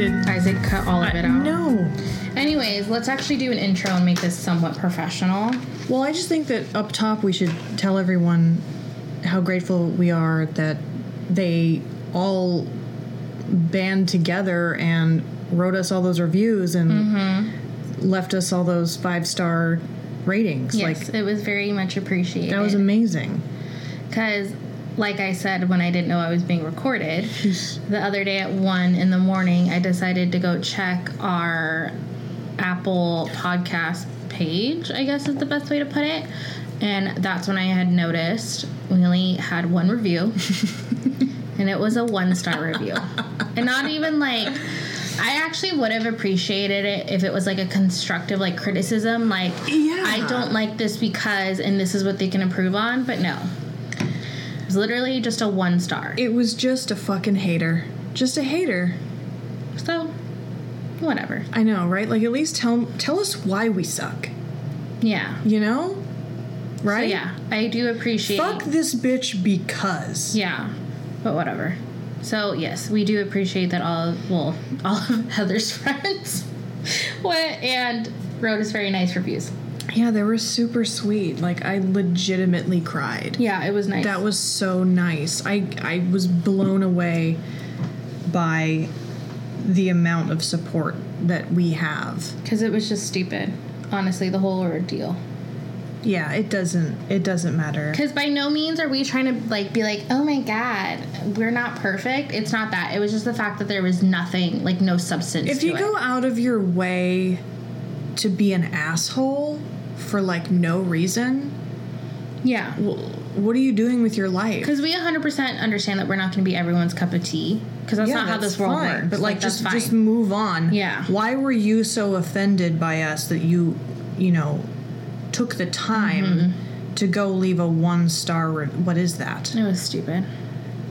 It. Isaac cut all of it out. No. Anyways, let's actually do an intro and make this somewhat professional. Well, I just think that up top we should tell everyone how grateful we are that they all band together and wrote us all those reviews and mm-hmm. left us all those five star ratings. Yes, Like it was very much appreciated. that was amazing. Because, like I said, when I didn't know I was being recorded, the other day at 1 in the morning, I decided to go check our Apple podcast page, I guess is the best way to put it. And that's when I had noticed we only had one review, and it was a one star review. And not even like. I actually would have appreciated it if it was like a constructive like criticism like Yeah. I don't like this because and this is what they can improve on, but no. Was literally just a one star. It was just a fucking hater. Just a hater. So whatever. I know, right? Like at least tell tell us why we suck. Yeah. You know? So Right? yeah, I do appreciate Fuck this bitch because. Yeah. But whatever. So yes, we do appreciate that all of, well, all of Heather's friends went and wrote us very nice reviews. Yeah, they were super sweet. Like I legitimately cried. Yeah, it was nice. That was so nice. I I was blown away by the amount of support that we have. because it was just stupid. Honestly, the whole ordeal. Yeah, it doesn't it doesn't matter. Because by no means are we trying to like be like, oh my god, we're not perfect. It's not that. It was just the fact that there was nothing, like no substance. If you it. go out of your way to be an asshole for like no reason, yeah, wh- what are you doing with your life? because we 100% understand that we're not going to be everyone's cup of tea. Because that's Yeah, not how this world fine, works. But like, that's just just move on. Yeah. Why were you so offended by us that you, you know, took the time Mm-hmm. to go leave a one star? Re- what is that? it was stupid.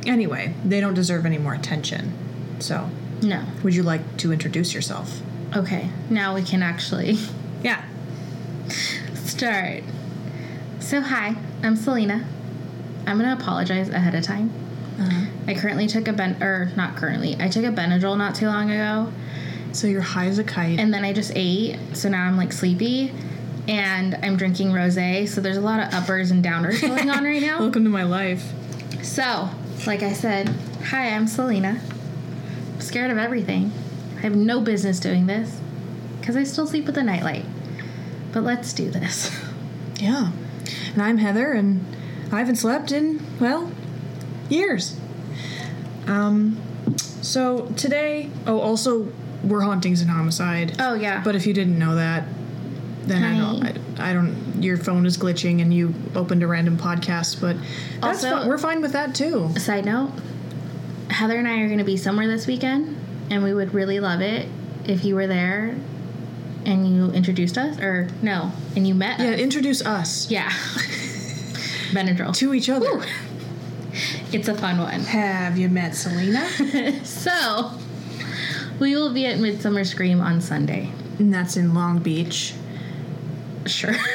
Anyway, they don't deserve any more attention. So, No. would you like to introduce yourself? Okay, now we can actually Yeah. Start. So hi, I'm Celina. I'm gonna apologize ahead of time. Uh-huh. I currently took a ben or not currently. I took a Benadryl not too long ago. So you're high as a kite. and then I just ate, so now I'm like sleepy, and I'm drinking rosé. So there's a lot of uppers and downers going on right now. Welcome to my life. So, like I said, hi, I'm Celina. I'm scared of everything. I have no business doing this because I still sleep with a nightlight. But let's do this. Yeah. And I'm Heather, and I haven't slept in, well, years. Um, so today, oh, also, we're Hauntings and Homicide. Oh yeah, But if you didn't know that, then I don't, I, I don't, your phone is glitching and you opened a random podcast, but that's Also- fi- we're fine with that too. side note, Heather and I are going to be somewhere this weekend, and we would really love it if you were there and you introduced us, or no, and you met Yeah, us. introduce us Yeah. Benadryl. to each other. Woo. It's a fun one. Have you met Celina? So, we will be at Midsummer Scream on Sunday. and that's in Long Beach. Sure.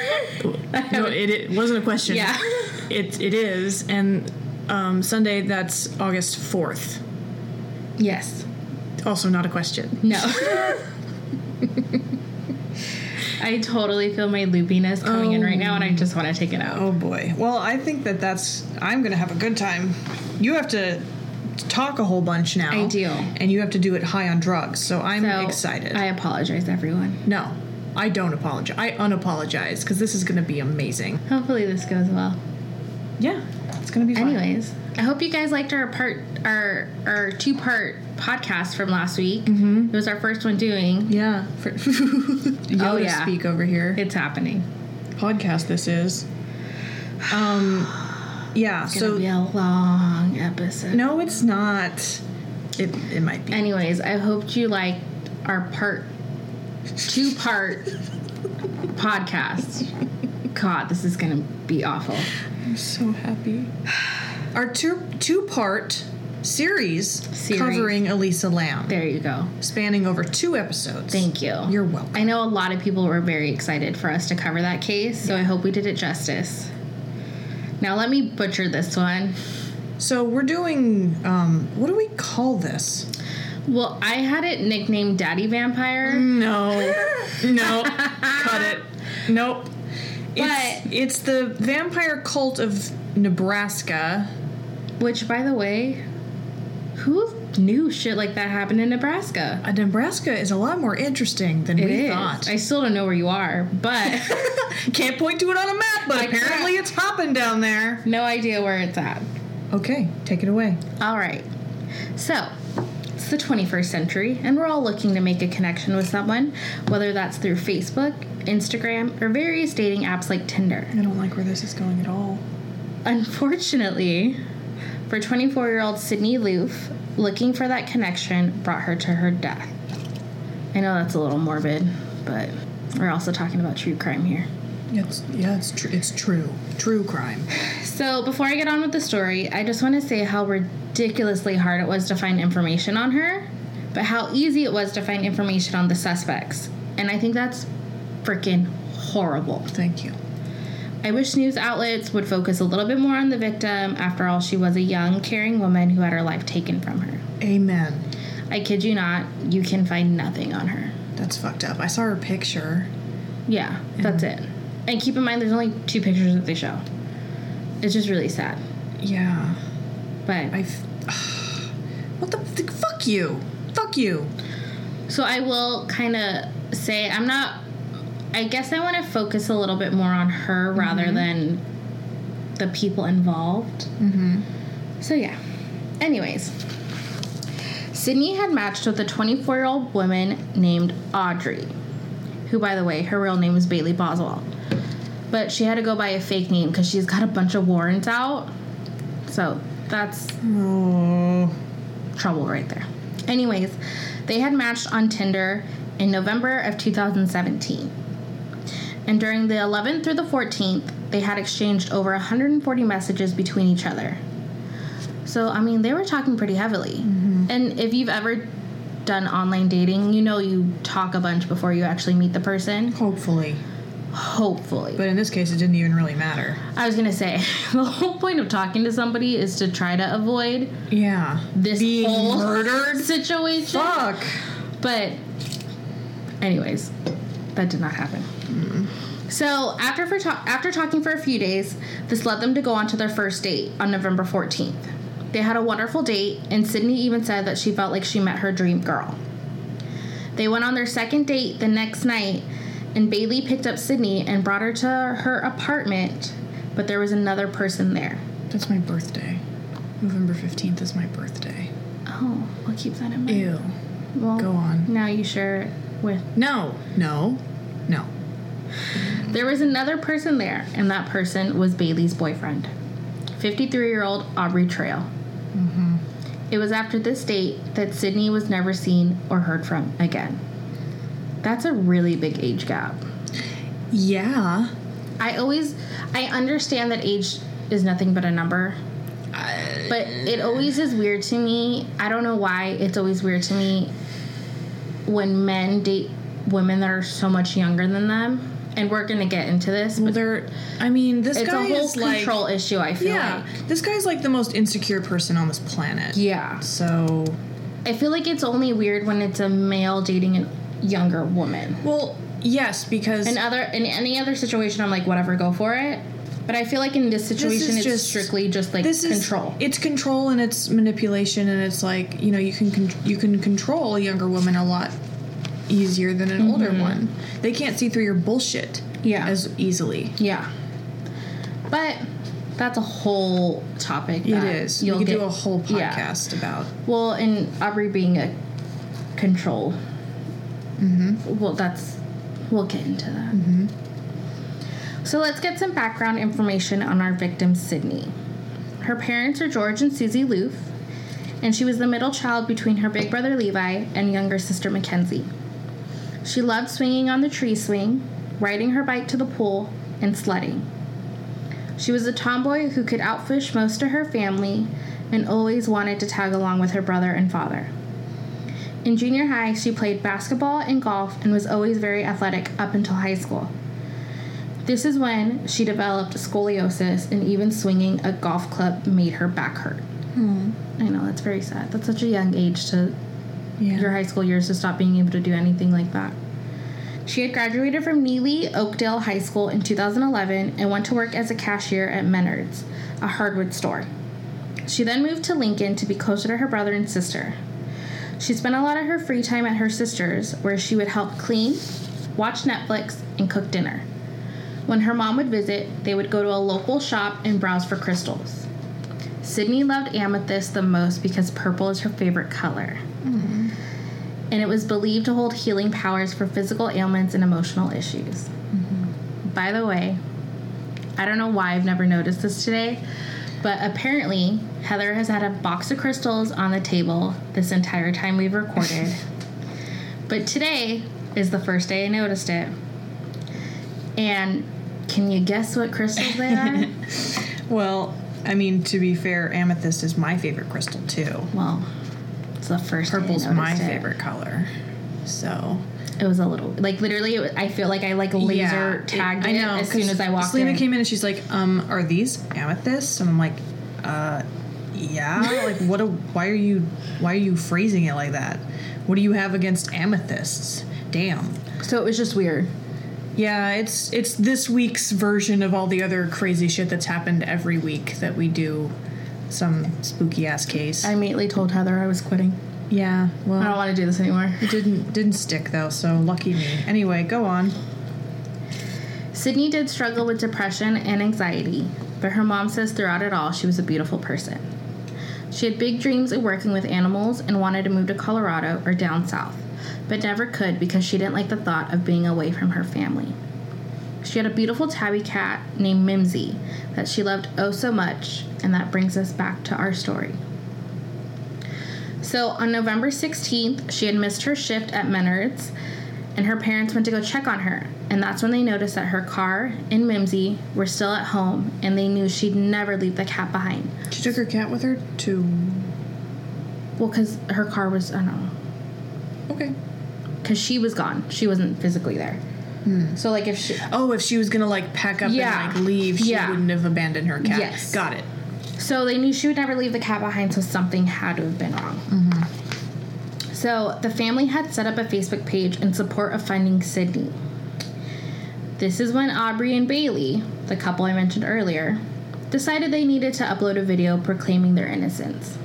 No, it, it wasn't a question. Yeah. It, it is. And um, Sunday, that's August 4th. yes. Also not a question. No. I totally feel my loopiness coming in right now, and I just want to take it out. Oh boy. Well, I think that that's. I'm going to have a good time. You have to talk a whole bunch now. I do. And you have to do it high on drugs. So I'm So, excited. I apologize, everyone. no, I don't apologize. I unapologize because this is going to be amazing. Hopefully, this goes well. Yeah, it's going to be fun. Anyways, I hope you guys liked our part, our our two part podcast from last week. Mm-hmm. It was our first one doing. Yeah. For, Oh, yeah. speak over here. It's happening. podcast this is. Um, yeah. It's So be a long episode. no, it's not. It it might be. Anyways, I hoped you liked our part two part podcast. God, this is gonna be awful. I'm so happy. Our two two part series, Series. covering Elisa Lam, There you go. spanning over two episodes. Thank you. You're welcome. I know a lot of people were very excited for us to cover that case, so I hope we did it justice. Now let me butcher this one. So we're doing. Um, what do we call this? Well, I had it nicknamed Daddy Vampire. No, no, cut it. Nope. It's, But- it's the vampire cult of Nebraska. Which, by the way, who knew shit like that happened in Nebraska? Uh, Nebraska is a lot more interesting than It we is. thought. I still don't know where you are, but Can't point to it on a map, but apparently it's hopping down there. no idea where it's at. Okay, take it away. All right. So, it's the 21st century, and we're all looking to make a connection with someone, whether that's through Facebook, Instagram, or various dating apps like Tinder. I don't like where this is going at all. Unfortunately, for 24 year old Sydney Loofe, looking for that connection brought her to her death. I know that's a little morbid, but we're also talking about true crime here. It's yeah, it's tr- it's true, true crime. So, before I get on with the story, I just want to say how ridiculously hard it was to find information on her, but how easy it was to find information on the suspects. And I think that's freaking horrible. Thank you. I wish news outlets would focus a little bit more on the victim. After all, she was a young, caring woman who had her life taken from her. Amen. I kid you not, you can find nothing on her. That's fucked up. I saw her picture. Yeah, that's it. And keep in mind, there's only two pictures that they show. It's just really sad. Yeah, But I. What the, the fuck you? Fuck you. So I will kind of say I'm not. I guess I want to focus a little bit more on her rather than the people involved. Mm-hmm. So yeah. Anyways, Sydney had matched with a 24 year old woman named Audrey, who, by the way, her real name is Bailey Boswell, but she had to go by a fake name because she's got a bunch of warrants out. So that's Oh. trouble right there. Anyways, they had matched on Tinder in November of 2017. And during the 11th through the 14th, they had exchanged over 140 messages between each other. So, I mean, they were talking pretty heavily. Mm-hmm. And if you've ever done online dating, you know you talk a bunch before you actually meet the person. Hopefully, Hopefully. but in this case, it didn't even really matter. I was gonna say, the whole point of talking to somebody is to try to avoid Yeah. this Being whole murdered. situation. Fuck. But, anyways, that did not happen. So after for ta- after talking for a few days, this led them to go on to their first date on November 14th. They had a wonderful date, and Sydney even said that she felt like she met her dream girl. They went on their second date the next night, and Bailey picked up Sydney and brought her to her apartment, but there was another person there. That's my birthday. November 15th is my birthday. Oh, we'll keep that in mind. Ew. Well, Go on. Now you share it with No. No. No. There was another person there, and that person was Bailey's boyfriend, 53 year old Aubrey Trail. Mm-hmm. It was after this date that Sydney was never seen or heard from again. That's a really big age gap. Yeah. I always, I understand that age is nothing but a number, but it always is weird to me. I don't know why it's always weird to me when men date women that are so much younger than them. And we're gonna get into this, Well, they're. I mean, this it's a whole is like. control issue. I feel Yeah. like. This guy's like the most insecure person on this planet. Yeah, So. I feel like it's only weird when it's a male dating a younger woman. Well, yes, because. In other in any other situation, I'm like, whatever, go for it. But I feel like in this situation, is it's just- strictly just like this is control. It's control and it's manipulation and it's like you know you can con- you can control a younger woman a lot easier than an older one. They can't see through your bullshit Yeah. as easily. yeah, but that's a whole topic. It that is. You'll could get, do a whole yeah. podcast about. Well, and Aubrey being a control. Mm-hmm. Well, that's we'll get into that. Mm-hmm. So let's get some background information on our victim, Sydney. Her parents are George and Susie Loofe, and she was the middle child between her big brother Levi and younger sister Mackenzie. She loved swinging on the tree swing, riding her bike to the pool, and sledding. She was a tomboy who could outfish most of her family and always wanted to tag along with her brother and father. In junior high, she played basketball and golf and was always very athletic up until high school. This is when she developed scoliosis, and even swinging a golf club made her back hurt. Hmm. I know, that's very sad. That's such a young age to Yeah. your high school years to stop being able to do anything like that. She had graduated from Neligh Oakdale High School in 2011 and went to work as a cashier at Menards, a hardwood store. She then moved to Lincoln to be closer to her brother and sister. She spent a lot of her free time at her sister's, where she would help clean, watch Netflix, and cook dinner. When her mom would visit, they would go to a local shop and browse for crystals. Sydney loved amethyst the most because purple is her favorite color. Mm-hmm. And it was believed to hold healing powers for physical ailments and emotional issues. Mm-hmm. By the way, I don't know why I've never noticed this today, but apparently Heather has had a box of crystals on the table this entire time we've recorded. but today is the first day I noticed it. And can you guess what crystals they are? Well, I mean, to be fair, amethyst is my favorite crystal too. well, it's the first day I Purple's my it. favorite color. So It was a little like literally. It was, I feel like I like laser tagged it, as soon as I walked Celina in. came in and she's like, "Um, are these amethysts?" And I'm like, "Uh, yeah." like, what? A, why are you? Why are you phrasing it like that? What do you have against amethysts? Damn. so it was just weird. Yeah, it's it's this week's version of all the other crazy shit that's happened every week that we do some spooky ass case. I immediately told Heather I was quitting. yeah, well, I don't want to do this anymore. it didn't didn't stick though, so lucky me. Anyway, go on. Sydney did struggle with depression and anxiety, but her mom says throughout it all she was a beautiful person. She had big dreams of working with animals and wanted to move to Colorado or down south, but never could because she didn't like the thought of being away from her family. She had a beautiful tabby cat named Mimsy that she loved oh so much, and that brings us back to our story. So on November 16th, she had missed her shift at Menards, and her parents went to go check on her. And that's when they noticed that her car and Mimsy were still at home, and they knew she'd never leave the cat behind. She took her cat with her to. Well, because her car was, I don't know, Okay. because she was gone. She wasn't physically there. Hmm. So, like, if she, Oh, if she was gonna like pack up Yeah. and like leave, she Yeah. wouldn't have abandoned her cat. Yes. Got it. So they knew she would never leave the cat behind, so something had to have been wrong. Mm-hmm. So the family had set up a Facebook page in support of finding Sydney. This is when Aubrey and Bailey, the couple I mentioned earlier, decided they needed to upload a video proclaiming their innocence.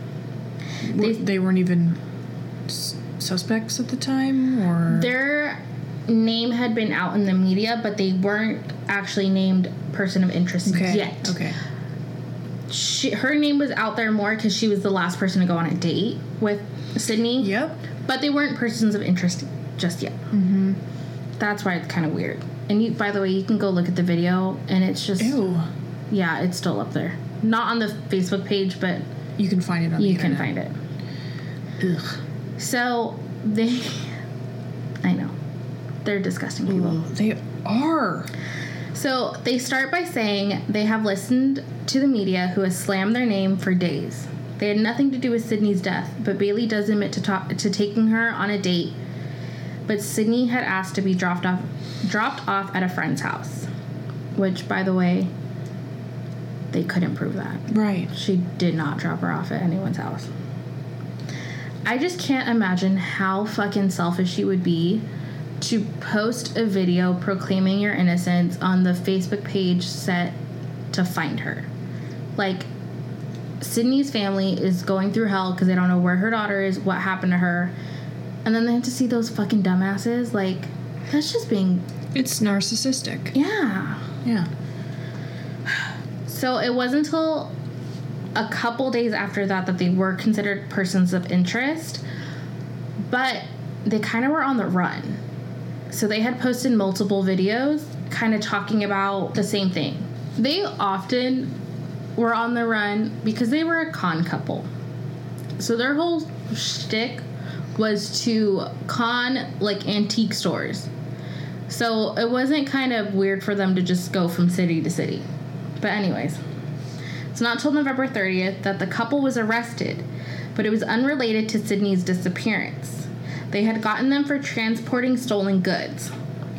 They, they weren't even suspects at the time, or Their name had been out in the media, but they weren't actually named person of interest okay. yet. Okay. She, her name was out there more because she was the last person to go on a date with Sydney. Yep. But they weren't persons of interest just yet. Mm-hmm. That's why it's kind of weird. And you, by the way, you can go look at the video, and it's just Ew. yeah, it's still up there. Not on the Facebook page, but You can find it on you can find it. Ugh. So they, I know, they're disgusting people. Ugh, They are. So they start by saying they have listened to the media who has slammed their name for days. They had nothing to do with Sydney's death, but Bailey does admit to talk, to taking her on a date. But Sydney had asked to be dropped off dropped off at a friend's house, which by the way, they couldn't prove that. Right. She did not drop her off at anyone's house. I just can't imagine how fucking selfish you would be to post a video proclaiming your innocence on the Facebook page set to find her. Like, Sydney's family is going through hell because they don't know where her daughter is, what happened to her, and then they have to see those fucking dumbasses. Like, that's just being, It's narcissistic. yeah. Yeah. So it wasn't until a couple days after that that they were considered persons of interest, but they kind of were on the run. So they had posted multiple videos kind of talking about the same thing. They often were on the run because they were a con couple. So their whole shtick was to con like antique stores. So it wasn't kind of weird for them to just go from city to city. But, anyways, it's not till November 30th that the couple was arrested, but it was unrelated to Sydney's disappearance. They had gotten them for transporting stolen goods.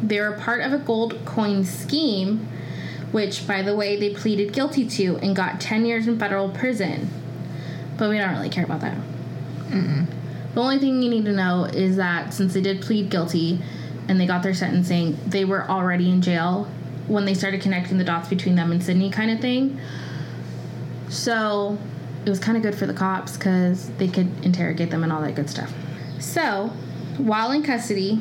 They were part of a gold coin scheme, which, by the way, they pleaded guilty to and got 10 years in federal prison. But we don't really care about that. The only thing you need to know is that since they did plead guilty and they got their sentencing, they were already in jail when they started connecting the dots between them and Sydney, kind of thing. So it was kind of good for the cops because they could interrogate them and all that good stuff. So while in custody,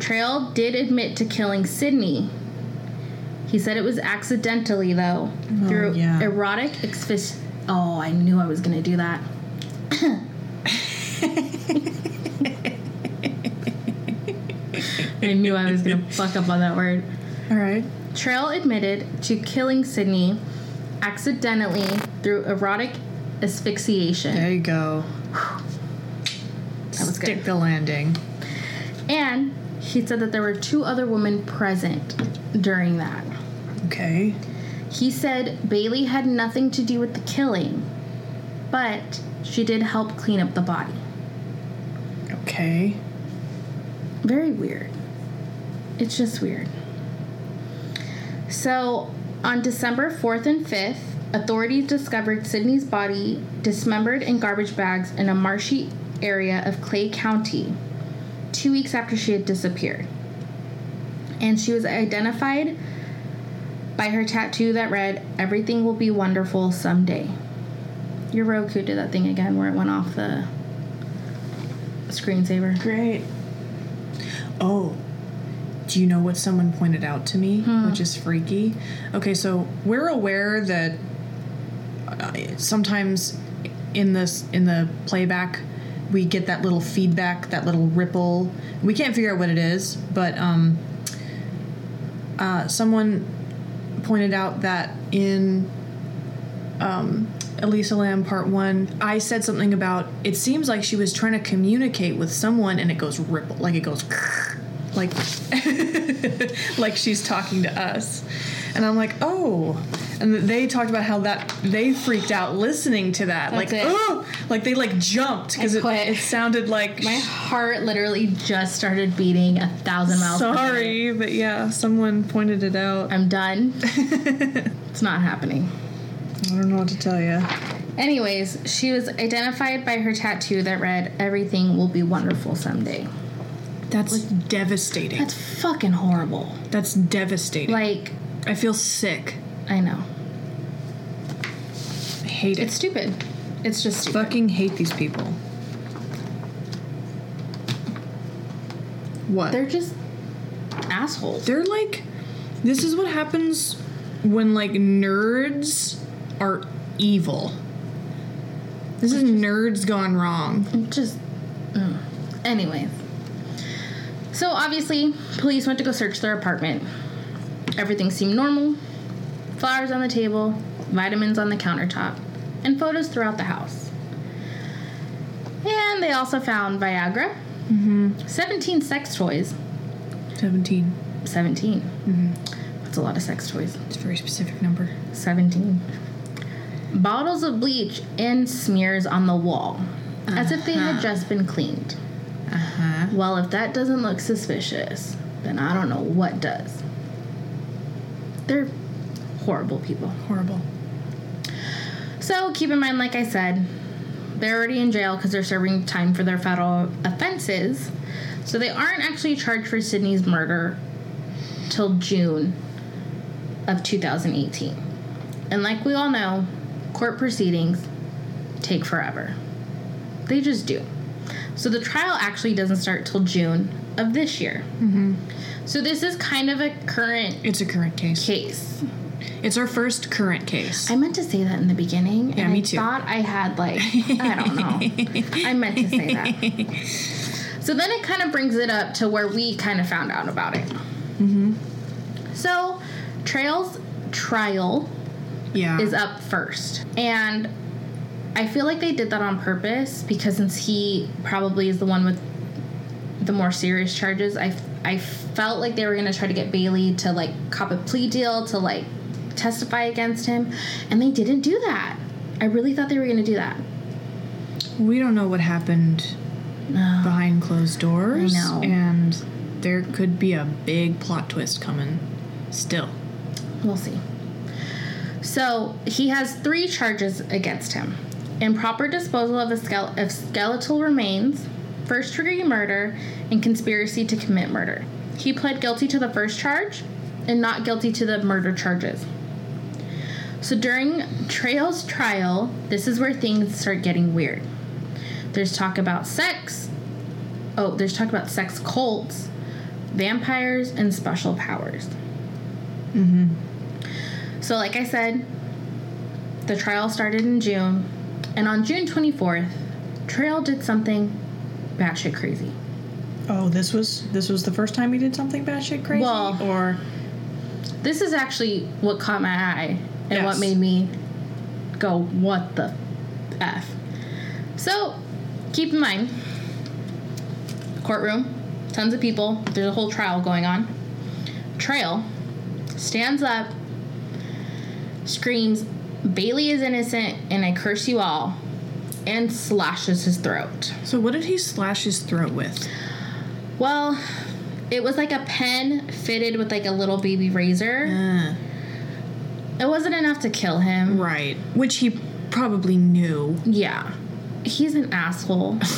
Trail did admit to killing Sydney. He said it was accidentally, though, oh, through yeah. erotic asphyxiation. Oh, I knew I was going to do that. I knew I was going to fuck up on that word. All right. Trail admitted to killing Sydney accidentally through erotic asphyxiation. There you go. That was Stick good. the landing. And he said that there were two other women present during that. Okay. He said Bailey had nothing to do with the killing, but she did help clean up the body. Okay. Very weird. It's just weird. So, on December 4th and 5th, authorities discovered Sydney's body dismembered in garbage bags in a marshy area of Clay County, two weeks after she had disappeared. And she was identified by her tattoo that read, Everything will be wonderful someday. Your Roku did that thing again where it went off the screensaver. Great. Oh, do you know what someone pointed out to me, which is freaky? Okay, so we're aware that uh, sometimes in this in the playback we get that little feedback, that little ripple. We can't figure out what it is, but um, uh, someone pointed out that in um, Elisa Lam Part One, I said something about it seems like she was trying to communicate with someone, and it goes ripple, like it goes like like she's talking to us, and I'm like, oh. And they talked about how that they freaked out listening to that, That's like it. oh, like they like jumped because it, it sounded like My heart literally just started beating a thousand miles sorry, but yeah, someone pointed it out. I'm done. it's not happening. I don't know what to tell you. Anyways, she was identified by her tattoo that read, Everything will be wonderful someday. That's devastating. That's fucking horrible. That's devastating. Like, I feel sick. I know. I hate it. It's stupid. It's just stupid. fucking hate these people. What? They're just assholes. They're like this is what happens when like nerds are evil. This is nerds gone wrong. just mm. anyway so obviously police went to go search their apartment. Everything seemed normal. Flowers on the table vitamins on the countertop and photos throughout the house. And they also found viagra. Mm-hmm. 17 sex toys. 17. 17 mm-hmm. that's a lot of sex toys. It's a very specific number. 17 bottles of bleach and smears on the wall as if they had uh-huh. just been cleaned Uh-huh. Well, if that doesn't look suspicious, then I don't know what does. They're horrible people. Horrible. So keep in mind, like I said, they're already in jail because they're serving time for their federal offenses. So they aren't actually charged for Sydney's murder till June of 2018. And like we all know, court proceedings take forever. They just do. So the trial actually doesn't start till June of this year. So this is kind of a current It's a current case. case. It's our first current case. I meant to say that in the beginning. Yeah, and me I too. thought I had like I don't know. I meant to say that. So then it kind of brings it up to where we kind of found out about it. Mm-hmm. So Trail's trial yeah. is up first, and I feel like they did that on purpose because since he probably is the one with the more serious charges, I I felt like they were gonna try to get Bailey to like cop a plea deal to like testify against him, and they didn't do that. I really thought they were gonna do that. we don't know what happened No. behind closed doors. And there could be a big plot twist coming still. We'll see. So he has three charges against him improper disposal of, a skele- of skeletal remains, first degree murder, and conspiracy to commit murder. He pled guilty to the first charge and not guilty to the murder charges. So during Trail's trial, this is where things start getting weird. There's talk about sex. Oh, there's talk about sex cults, vampires, and special powers. Mm-hmm. So, like I said, the trial started in June, and on June 24th, Trail did something batshit crazy. Oh, this was this was the first time he did something batshit crazy. Well- or This is actually what caught my eye and what made me go, what the F? So, keep in mind, courtroom, tons of people, there's a whole trial going on. Trail stands up, screams, Bailey is innocent and I curse you all, and slashes his throat. so, what did he slash his throat with? Well, it was like a pen fitted with like a little baby razor. Uh, It wasn't enough to kill him. right, which he probably knew. Yeah. He's an asshole.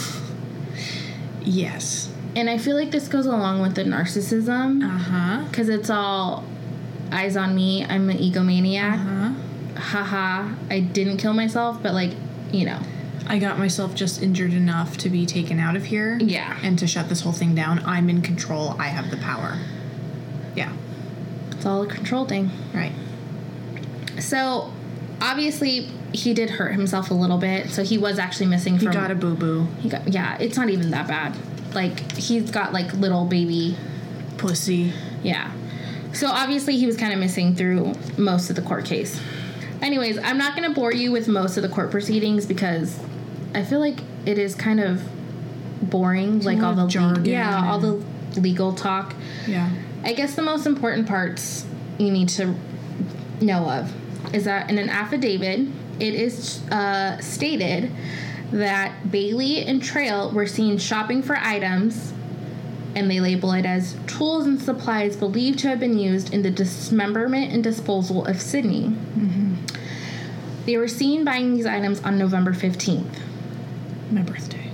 Yes. and I feel like this goes along with the narcissism Uh huh. because it's all eyes on me. I'm an egomaniac. Huh. Haha. I didn't kill myself, but like, you know. I got myself just injured enough to be taken out of here. Yeah. And to shut this whole thing down. I'm in control. I have the power. Yeah. It's all a control thing. Right. So, obviously, he did hurt himself a little bit. So he was actually missing He from. got a boo boo. He got. Yeah, it's not even that bad. Like he's got like little baby Pussy. Yeah. So obviously he was kind of missing through most of the court case. Anyways, I'm not going to bore you with most of the court proceedings because I feel like it is kind of boring like all the of jargon yeah, all the legal talk. Yeah. I guess the most important parts you need to know of is that in an affidavit, it is uh, stated that Bailey and Trail were seen shopping for items, and they label it as tools and supplies believed to have been used in the dismemberment and disposal of Sydney. They were seen buying these items on November 15th My birthday.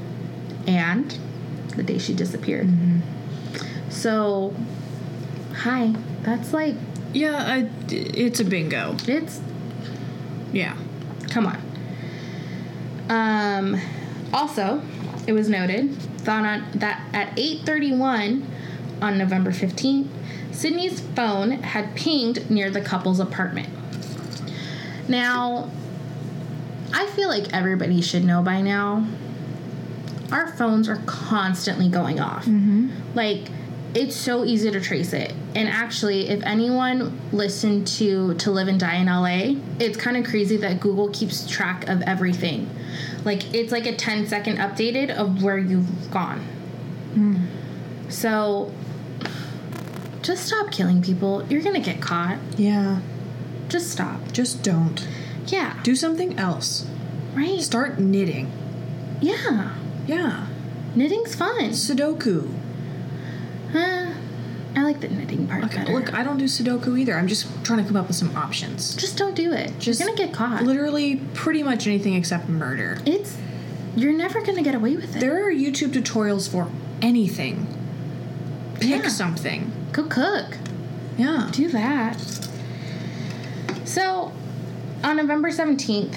and the day she disappeared. So, hi. That's like, Yeah, I, it's a bingo. it's Yeah. Come on. Um, also, it was noted that, on, that at 8:31 on November 15th, Sydney's phone had pinged near the couple's apartment. Now, I feel like everybody should know by now. Our phones are constantly going off. Mm-hmm. Like, it's so easy to trace it. And actually, if anyone listened to To Live and Die in LA, it's kind of crazy that Google keeps track of everything. Like, it's like a 10 second updated of where you've gone. Hmm. So, just stop killing people. You're gonna get caught. Yeah. Just stop. Just don't. Yeah. Do something else. Right? Start knitting. Yeah. Yeah. Knitting's fun. Sudoku. Huh? I like the knitting part Okay, better. look, I don't do Sudoku either. I'm just trying to come up with some options. just don't do it. Just You're gonna get caught. Literally, pretty much anything except murder. It's you're never gonna get away with it. There are YouTube tutorials for anything. Pick Yeah. something. Go cook. Yeah. Do that. So, on November 17th,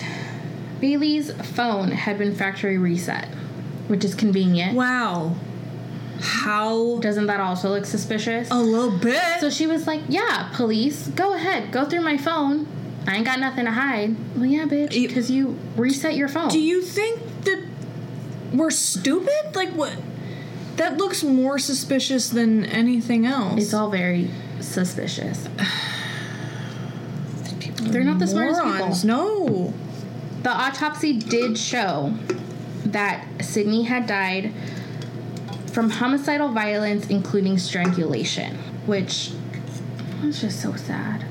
Bailey's phone had been factory reset, which is convenient. Wow. How? Doesn't that also look suspicious? A little bit. So she was like, Yeah, police, go ahead, go through my phone. I ain't got nothing to hide. Well, yeah, bitch, because you reset your phone. Do you think that we're stupid? Like what? That looks more suspicious than anything else. it's all very suspicious. They're not the smartest people. No. The autopsy did show that Sydney had died from homicidal violence, including strangulation, which was just so sad.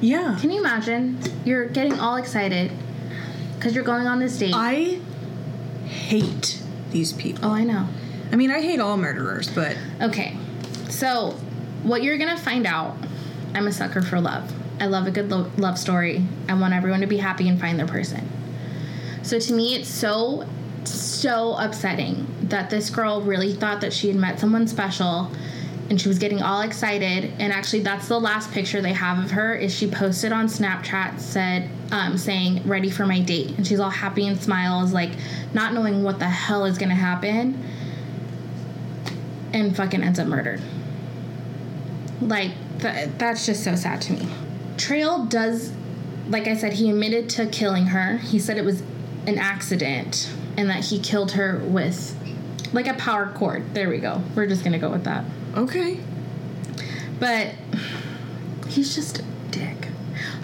Yeah. Can you imagine? You're getting all excited because you're going on this date. I hate these people. oh, I know. I mean, I hate all murderers, but Okay, so what you're gonna find out, I'm a sucker for love. I love a good lo- love story. I want everyone to be happy and find their person. So to me, it's so, so upsetting that this girl really thought that she had met someone special and she was getting all excited. And actually, that's the last picture they have of her is she posted on Snapchat said, um, saying, ready for my date. And she's all happy and smiles, like not knowing what the hell is to happen. And fucking ends up murdered. Like, th- that's just so sad to me. Trail does, like I said, he admitted to killing her. He said it was an accident and that he killed her with like a power cord. There we go. We're just gonna go with that. Okay. But he's just a dick.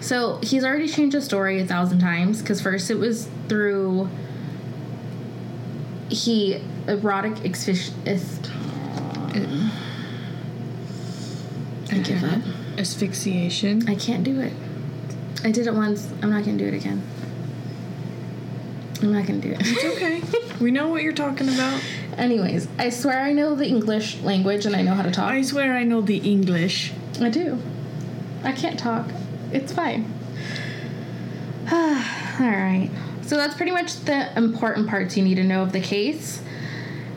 So he's already changed the story a thousand times because first it was through he erotic asphyxi- is- I give up. Asphyxiation. I can't do it. I did it once. I'm not gonna do it again. I'm not gonna do it. It's okay. we know what you're talking about. Anyways, I swear I know the English language and I know how to talk. I swear I know the English. I do. I can't talk. It's fine. All right. So that's pretty much the important parts you need to know of the case.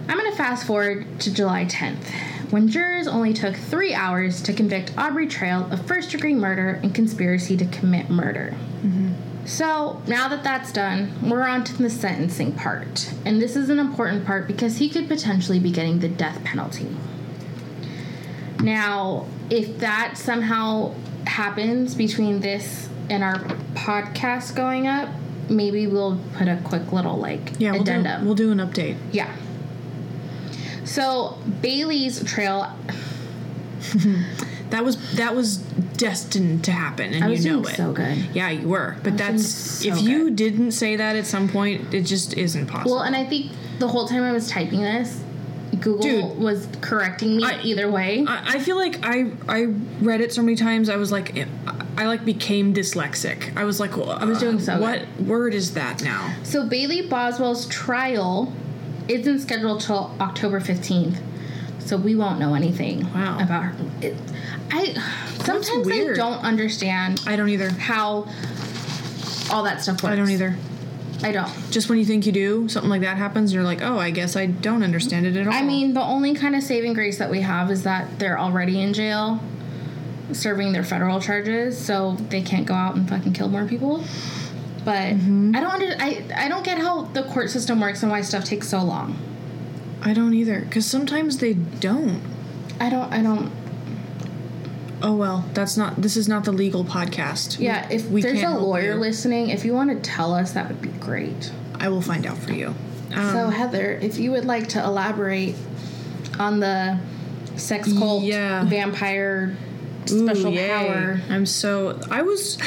I'm going to fast forward to July 10th, when jurors only took three hours to convict Aubrey Trail of first degree murder and conspiracy to commit murder. Mm-hmm. So now that that's done, we're on to the sentencing part. And this is an important part because he could potentially be getting the death penalty. Now, if that somehow happens between this and our podcast going up, maybe we'll put a quick little like Yeah, we'll do, addendum. we'll do an update. yeah. So Bailey's trail. That was that was destined to happen, and I was you know doing it. so good. Yeah, you were. But that's so if you good. didn't say that at some point, it just isn't possible. Well, and I think the whole time I was typing this, Google Dude. was correcting me I- either way. I, I feel like I I read it so many times. I was like, I, I like became dyslexic. I was like, I was doing uh, so What word is that now? So Bailey Boswell's trial isn't scheduled till October fifteenth, so we won't know anything Wow. about her. It, I sometimes I don't understand I don't either. how all that stuff works. I don't either. I don't. Just when you think you do, something like that happens, you're like, oh, I guess I don't understand it at all. I mean, the only kind of saving grace that we have is that they're already in jail, serving their federal charges, so they can't go out and fucking kill more people. But mm-hmm. I don't under I I don't get how the court system works and why stuff takes so long. I don't either. Because sometimes they don't. I don't I don't Oh well, that's not. This is not the legal podcast. Yeah, if we there's a lawyer you. listening, if you want to tell us, that would be great. I will find out for you. Um, so, Heather, if you would like to elaborate on the sex cult Yeah. vampire special yay. power. I'm so I was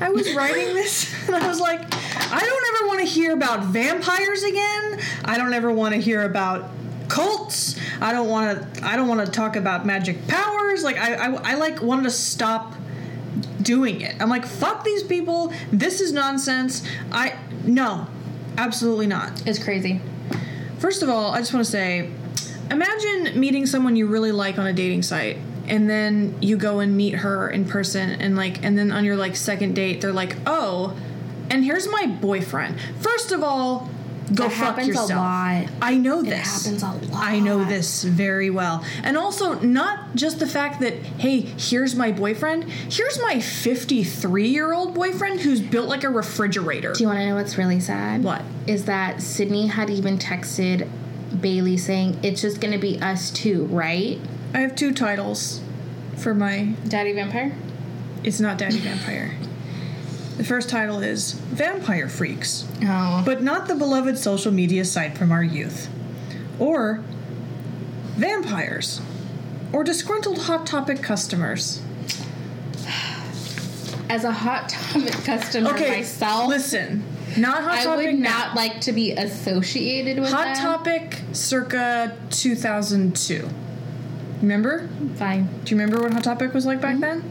I was writing this and I was like, I don't ever want to hear about vampires again. I don't ever want to hear about cults. I don't want to I don't want to talk about magic powers. Like I, I I like wanted to stop doing it. I'm like, fuck these people. This is nonsense. I no. Absolutely not. It's crazy. First of all, I just want to say imagine meeting someone you really like on a dating site and then you go and meet her in person and like and then on your like second date they're like, "Oh, and here's my boyfriend." First of all, go That fuck happens a yourself. lot. I know this It happens a lot. I know this very well. And also not just the fact that, "Hey, here's my boyfriend. Here's my 53-year-old boyfriend who's built like a refrigerator." Do you want to know what's really sad? What? Is that Sydney had even texted Bailey saying, It's just going to be us two, right? I have two titles for my Daddy Vampire? It's not Daddy Vampire. The first title is Vampire Freaks, Oh. but not the beloved social media site from our youth. Or Vampires. Or disgruntled Hot Topic customers. As a Hot Topic customer Okay, myself, listen. Not Hot I Topic I would now. not like to be associated with Hot them. Topic circa 2002. Remember? Fine. Do you remember what Hot Topic was like back then?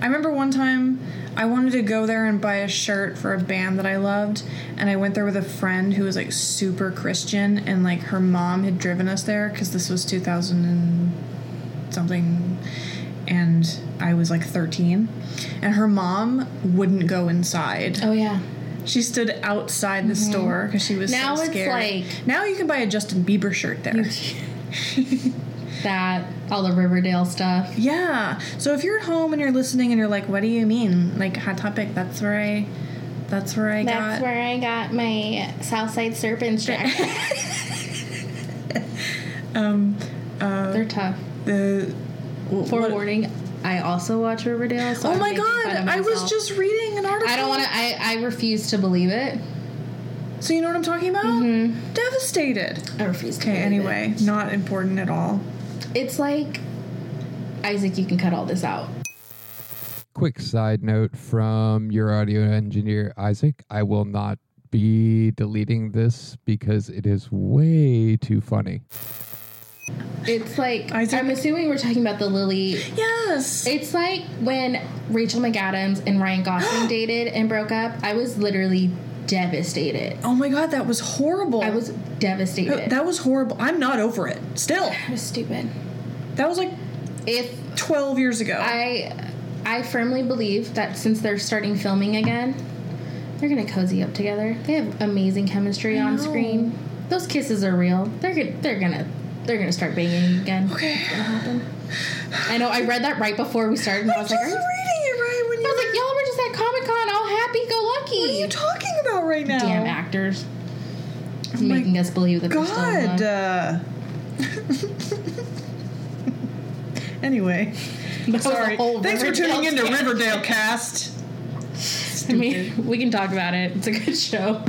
I remember one time I wanted to go there and buy a shirt for a band that I loved, and I went there with a friend who was like super Christian, and like her mom had driven us there because this was 2000 and something, and I was like 13, and her mom wouldn't go inside. Oh, yeah. She stood outside the store because she was Mm-hmm. Now so it's scared. like- now you can buy a Justin Bieber shirt there. that all the Riverdale stuff. yeah. So if you're at home and you're listening and you're like, "What do you mean?" Like Hot Topic. That's where I. That's where I That's got. where I got my Southside Serpents jacket. um. Uh. They're tough. The. For what- warning, I also watch Riverdale. So Oh I'm my god! I was just reading an article. I don't want to. I I refuse to believe it. So you know what I'm talking about? Mm-hmm. Devastated. I refuse. To Okay. Anyway, not important at all. It. it's like Isaac. You can cut all this out. Quick side note from your audio engineer, Isaac. I will not be deleting this because it is way too funny. It's like Isaac- I'm assuming we're talking about the Lily. Yes. It's like when Rachel McAdams and Ryan Gosling dated and broke up. I was literally devastated. oh my god, that was horrible. I was devastated. That was horrible. I'm not over it. Still, It was stupid. that was like If 12 years ago. I I firmly believe that since they're starting filming again, they're gonna cozy up together. They have amazing chemistry I on know. screen. Those kisses are real. They're gonna they're gonna they're gonna start banging again. okay. It's gonna happen. I know. I read that right before we started, and I I'm was like, are you, I was like, y'all were just at Comic Con, all happy go lucky. what are you talking about right now? Damn actors, Oh making us believe that they're still in God. Uh, anyway, sorry. Thanks for tuning into tangent. Riverdale Cast. I mean, we can talk about it. It's a good show.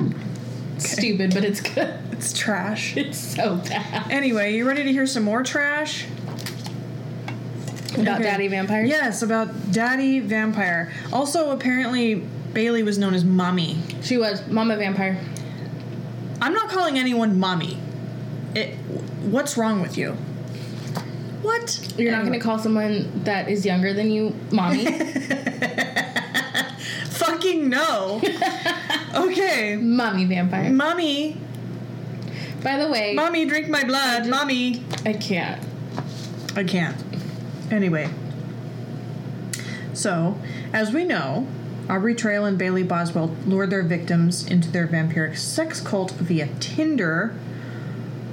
Stupid, but it's good. It's trash. It's so bad. Anyway, you ready to hear some more trash? About Okay. daddy Vampire? Yes, about Daddy Vampire. Also, apparently, Bailey was known as Mommy. She was Mama Vampire. I'm not calling anyone Mommy. It. What's wrong with you? What? You're not going to call someone that is younger than you mommy? Fucking no. okay. mommy vampire. Mommy. By the way, Mommy, drink my blood. Mommy. I can't. I can't. Anyway. So, as we know, Aubrey Trail and Bailey Boswell lured their victims into their vampiric sex cult via Tinder,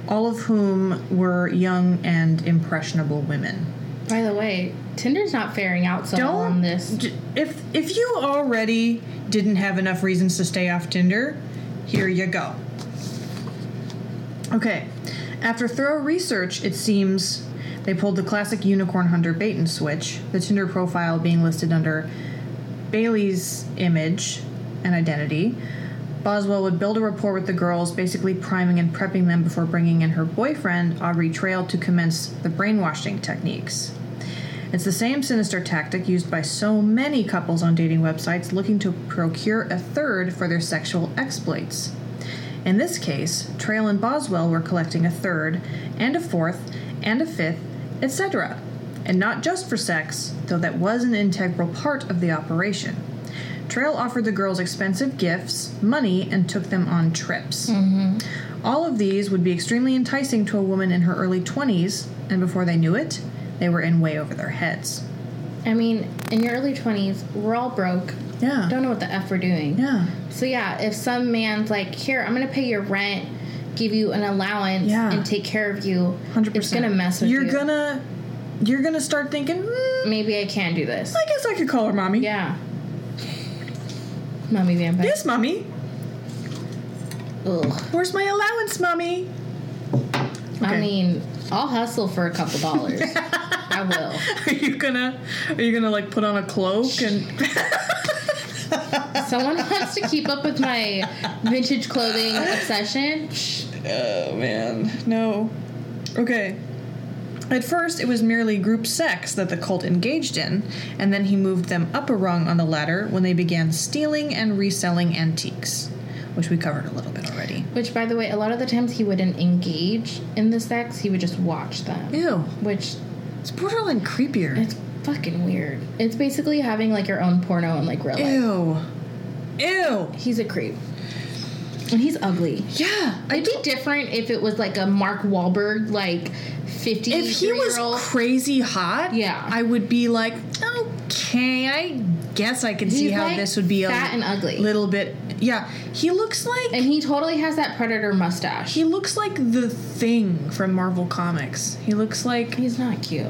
all of whom were young and impressionable women. By the way, Tinder's not faring out so well on this. d- If if you already didn't have enough reasons to stay off Tinder, here you go. Okay. After thorough research, it seems they pulled the classic unicorn hunter bait and switch, the Tinder profile being listed under Bailey's image and identity. Boswell would build a rapport with the girls, basically priming and prepping them before bringing in her boyfriend, Aubrey Trail, to commence the brainwashing techniques. It's the same sinister tactic used by so many couples on dating websites looking to procure a third for their sexual exploits. In this case, Trail and Boswell were collecting a third, and a fourth, and a fifth, etc. And not just for sex, though that was an integral part of the operation. Trail offered the girls expensive gifts, money, and took them on trips. Mm-hmm. All of these would be extremely enticing to a woman in her early 20s, and before they knew it, they were in way over their heads. I mean, in your early 20s, we're all broke. Yeah. Don't know what the F we're doing. Yeah. So, yeah, if some man's like, here, I'm going to pay your rent, give you an allowance, Yeah. and take care of you, 100%. it's to mess with you're you. gonna you're gonna start thinking, mm, Maybe I can do this. I guess I could call her mommy. Yeah. Mommy vampire. Yes, mommy. Ugh. Where's my allowance, mommy? I mean, I'll hustle for a couple dollars. I will. Are you gonna are you gonna like put on a cloak and Someone wants to keep up with my vintage clothing obsession. Oh man, no. Okay. At first, it was merely group sex that the cult engaged in, and then he moved them up a rung on the ladder when they began stealing and reselling antiques, which we covered a little bit already. Which, by the way, a lot of the times he wouldn't engage in the sex, he would just watch them. Ew. Which, It's borderline creepier. it's fucking weird. It's basically having like your own porno in like real life. Ew. Ew. He's a creep. And he's ugly. Yeah. I It'd be different if it was like a Mark Wahlberg, like 50 if he was old. crazy hot, Yeah. I would be like, okay, I guess I can see how like, this would be a fat and ugly. little bit. Yeah, he looks like And he totally has that predator mustache. he looks like the thing from Marvel Comics. He looks like He's not cute.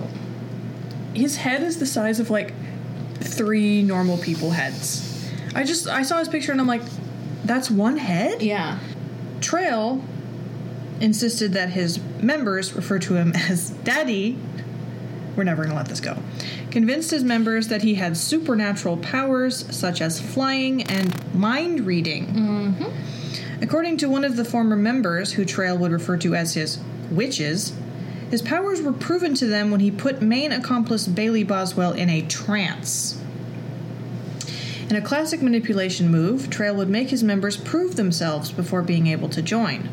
his head is the size of like three normal people heads. I just I saw his picture and I'm like, that's one head. Yeah. Trail insisted that his members refer to him as Daddy. We're never going to let this go. Convinced his members that he had supernatural powers such as flying and mind reading. Mm-hmm. According to one of the former members, who Trail would refer to as his witches, his powers were proven to them when he put main accomplice Bailey Boswell in a trance. In a classic manipulation move, Trail would make his members prove themselves before being able to join.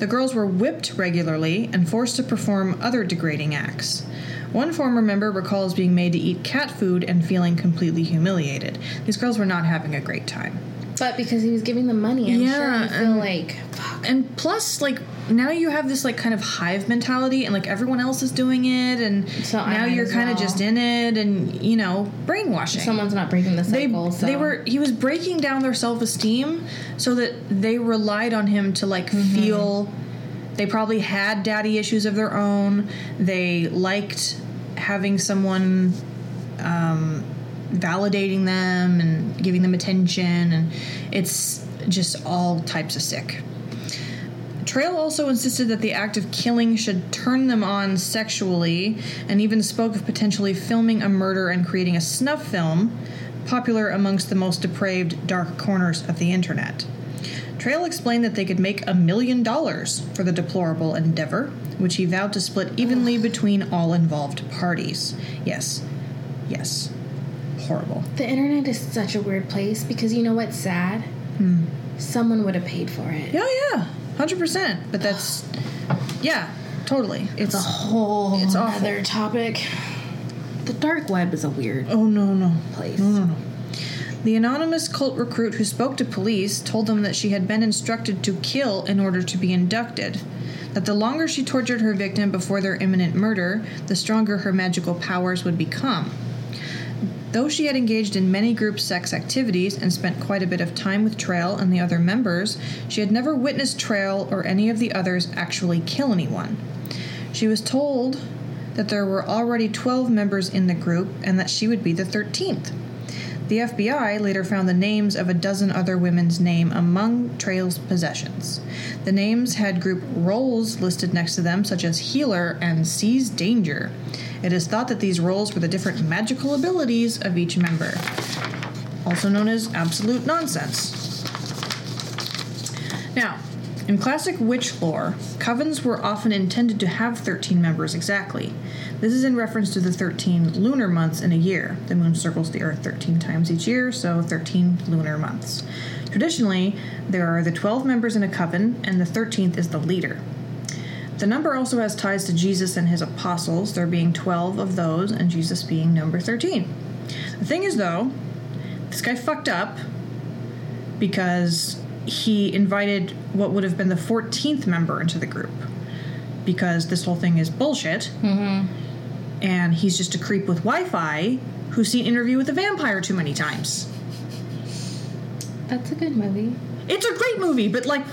The girls were whipped regularly and forced to perform other degrading acts. One former member recalls being made to eat cat food and feeling completely humiliated. These girls were not having a great time. But because he was giving them money, I'm sure Yeah, you feel and- like, fuck. And plus, like, now you have this, like, kind of hive mentality, and, like, everyone else is doing it, and So now you're kind of well. just in it, and, you know, brainwashing. Someone's not breaking the they, so. they were he was breaking down their self-esteem so that they relied on him to like Mm-hmm. feel they probably had daddy issues of their own they liked having someone um, validating them and giving them attention and it's just all types of sick Trail also insisted that the act of killing should turn them on sexually, and even spoke of potentially filming a murder and creating a snuff film, popular amongst the most depraved dark corners of the internet. Trail explained that they could make a million dollars for the deplorable endeavor, which he vowed to split evenly between all involved parties. Yes, yes, horrible. The internet is such a weird place because you know what's sad? Hmm. Someone would have paid for it. Yeah, yeah, hundred percent. But that's, yeah, totally. It's It's a whole It's awful. other topic. The dark web is a weird oh no no place. No, no, no. The anonymous cult recruit who spoke to police told them that she had been instructed to kill in order to be inducted. That the longer she tortured her victim before their imminent murder, the stronger her magical powers would become. Though she had engaged in many group sex activities and spent quite a bit of time with Trail and the other members, she had never witnessed Trail or any of the others actually kill anyone. She was told that there were already 12 members in the group and that she would be the 13th. The FBI later found the names of a dozen other women's name among Trail's possessions. The names had group roles listed next to them, such as Healer and Sees Danger. It is thought that these roles were the different magical abilities of each member, also known as absolute nonsense. Now, in classic witch lore, covens were often intended to have 13 members exactly. This is in reference to the 13 lunar months in a year. The moon circles the earth 13 times each year, so 13 lunar months. Traditionally, there are the 12 members in a coven, and the 13th is the leader. The number also has ties to Jesus and his apostles, there being 12 of those, and Jesus being number 13. The thing is, though, this guy fucked up because he invited what would have been the 14th member into the group because this whole thing is bullshit. Mm-hmm. And he's just a creep with Wi Fi who's seen Interview with a Vampire too many times. That's a good movie. It's a great movie, but like,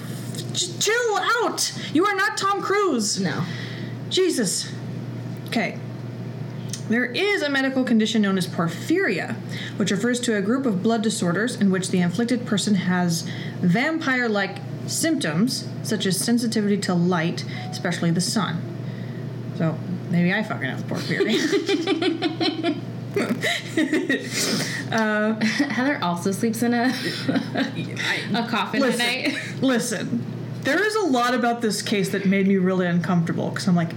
chill out. You are not Tom Cruise. No. Jesus. Okay. There is a medical condition known as porphyria, which refers to a group of blood disorders in which the inflicted person has vampire like symptoms, such as sensitivity to light, especially the sun. So maybe I fucking have porphyria. Uh, Heather also sleeps in a a coffin listen, tonight. listen, there is a lot about this case that made me really uncomfortable because I'm like,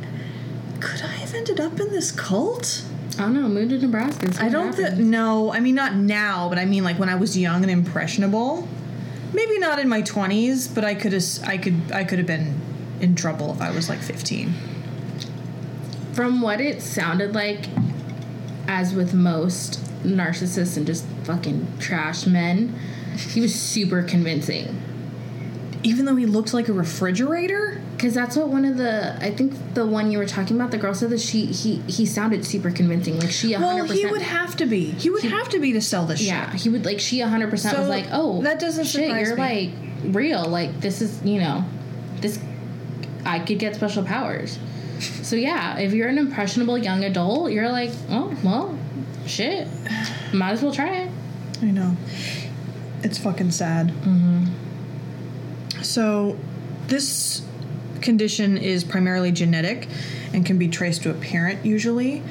could I have ended up in this cult? I don't know. Moved to Nebraska. I don't think no. I mean, not now, but I mean like when I was young and impressionable. Maybe not in my twenties, but I could have. I could. I could have been in trouble if I was like fifteen. From what it sounded like, as with most narcissists and just fucking trash men, he was super convincing. Even though he looked like a refrigerator. Because that's what one of the I think the one you were talking about, the girl said that she he he sounded super convincing. Like she 100%, Well, he would have to be. He would have to be to sell this Yeah, he would like she 100 percent So, was like, "Oh, that doesn't shit, you're me. like real. Like this is, you know, this I could get special powers." So yeah, if you're an impressionable young adult, you're like, "Oh, well, shit. Might as well try it." I know. It's fucking sad. Mm-hmm. So, this condition is primarily genetic and can be traced to a parent usually.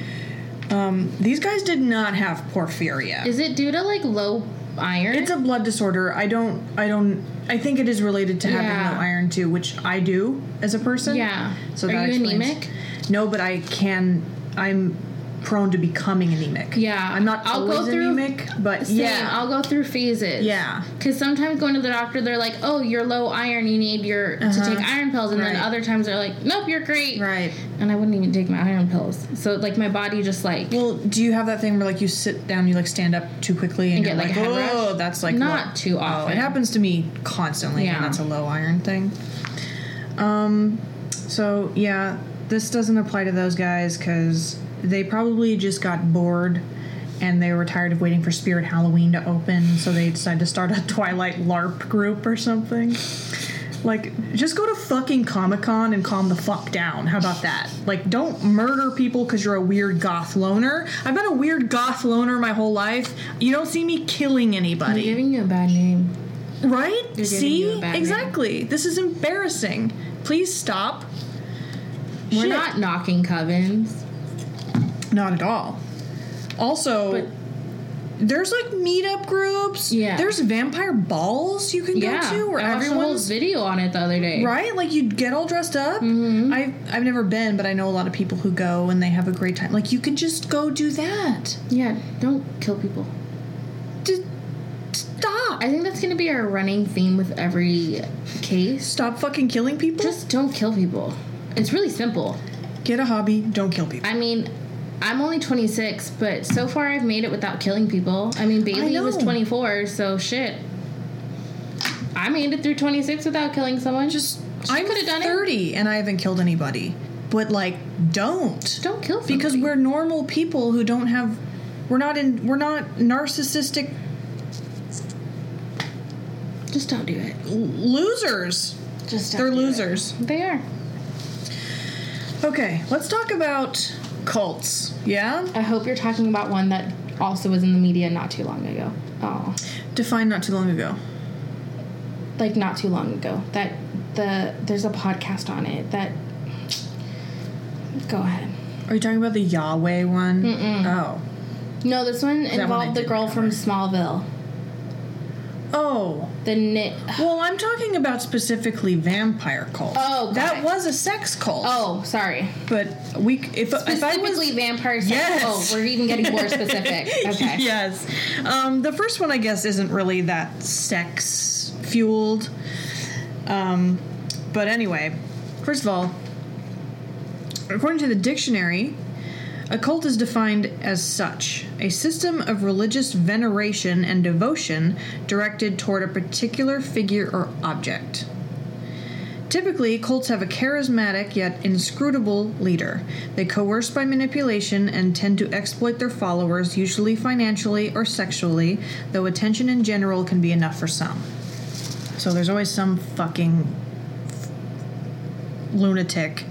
Um, these guys did not have porphyria. Is it due to like low iron? It's a blood disorder. I don't. I don't. I think it is related to having Yeah. low iron too, which I do as a person. Yeah. So Are that you explains- anemic? No, but I can. I'm prone to becoming anemic. Yeah. I'm not I'll go through- anemic, but Same. yeah. I'll go through phases. Yeah. Because sometimes going to the doctor, they're like, "Oh, you're low iron. You need your to Uh-huh. take iron pills," and then other times they're like, "Nope, you're great." right. And I wouldn't even take my iron pills. So like my body just like Well, do you have that thing where like you sit down, you like stand up too quickly, and, And you're get, like, head oh, rush? that's like Not low." too Oh, often. it happens to me constantly, Yeah. and that's a low iron thing. Um, so yeah, this doesn't apply to those guys because they probably just got bored. And they were tired of waiting for Spirit Halloween to open, so they decided to start a Twilight LARP group or something. Like, just go to fucking Comic Con and calm the fuck down. How about that? Like, don't murder people because you're a weird goth loner. I've been a weird goth loner my whole life. You don't see me killing I'm anybody. giving you a bad name. Right? See? bad name. Exactly. This is embarrassing. Please stop. We're Shit. not knocking covens. Not at all. Also, But- there's like meetup groups. Yeah. There's vampire balls you can Yeah, go to where I everyone's video on it the other day. Right? Like you get all dressed up. Mm-hmm. I've I've never been, but I know a lot of people who go and they have a great time. Like you can just go do that. Yeah, don't kill people. Just stop. I think that's gonna be our running theme with every case. Stop fucking killing people. Just don't kill people. It's really simple. get a hobby. Don't kill people. I mean, I'm only 26, but so far I've made it without killing people. I mean, Bailey was 24, so shit. I made it through 26 without killing someone. Just She I'm coulda done it. 30 and I haven't killed anybody. But like, don't. don't kill somebody. Because we're normal people who don't have. We're not in. We're not narcissistic just don't do it. losers. Just don't They're do it. losers. They are. Okay, let's talk about cults. Yeah? I hope you're talking about one that also was in the media not too long ago. Oh, Defined not too long ago. like not too long ago. That the there's a podcast on it. That go ahead. Are you talking about the Yahweh one? Mm-mm. Oh. No, this one one involved the girl from Smallville. Oh. The knit. Well, I'm talking about specifically vampire cults. Oh, that it. was a sex cult. Oh, sorry. but we if if I Specifically, was vampire sex. Yes. Oh, we're even getting more specific. Okay. yes, um, the first one I guess isn't really that sex fueled. Um, but anyway, first of all, according to the dictionary, a cult is defined as such a system of religious veneration and devotion directed toward a particular figure or object. Typically, cults have a charismatic yet inscrutable leader. They coerce by manipulation and tend to exploit their followers, usually financially or sexually, though attention in general can be enough for some. So there's always some fucking lunatic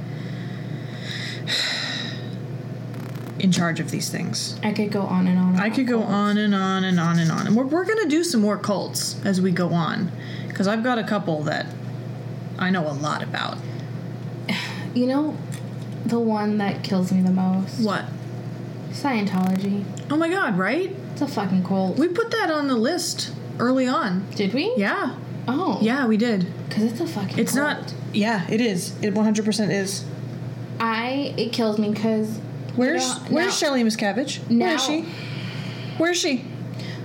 in charge of these things. I could go on and on. I about could go cults. on and on and on and on. And we're, we're going to do some more cults as we go on. Because I've got a couple that I know a lot about. You know, the one that kills me the most. What? Scientology. Oh my god, right? It's a fucking cult. We put that on the list early on. Did we? Yeah. Oh. Yeah, we did. Because it's a fucking. It's cult. not. Yeah, it is. It 100% is. I. It kills me because. Where's You know, Where's now- Shelly Miscavige? Where now- is she? Where is she?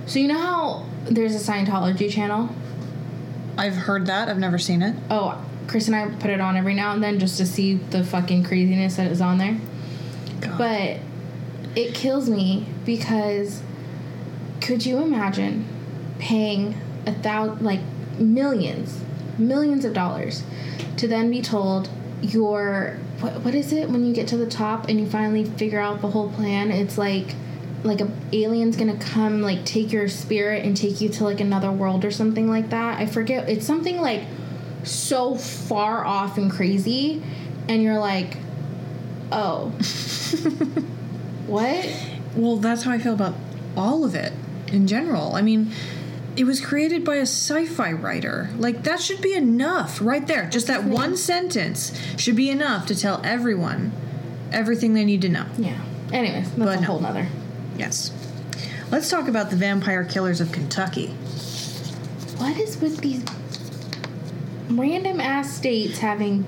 So you know how there's a Scientology channel? I've heard that. I've never seen it. Oh, Chris and I put it on every now and then just to see the fucking craziness that is on there. God. But it kills me because could you imagine paying a thousand, like millions, millions of dollars to then be told your what, what is it when you get to the top and you finally figure out the whole plan? It's like like a alien's gonna come like take your spirit and take you to like another world or something like that. I forget. It's something like so far off and crazy, and you're like, oh, what? Well, that's how I feel about all of it in general. I mean, it was created by a sci-fi writer. Like that should be enough right there. Just that one sentence should be enough to tell everyone everything they need to know. Yeah. Anyways, that's But a no. whole nother. Yes. Let's talk about the vampire killers of Kentucky. What is with these random ass states having?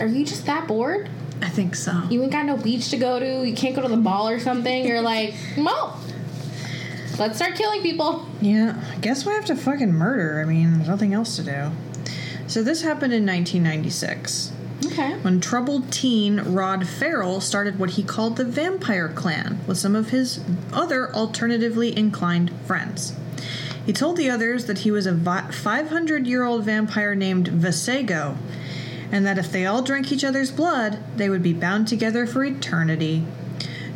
Are you just that bored? I think so. You ain't got no beach to go to. You can't go to the mall or something. You're like, well, let's start killing people. Yeah, I guess we have to fucking murder. I mean, there's nothing else to do. So this happened in 1996. Okay. when troubled teen Rod Ferrell started what he called the Vampire Clan with some of his other alternatively inclined friends. He told the others that he was a 500 year old vampire named Vesago, and that if they all drank each other's blood, they would be bound together for eternity.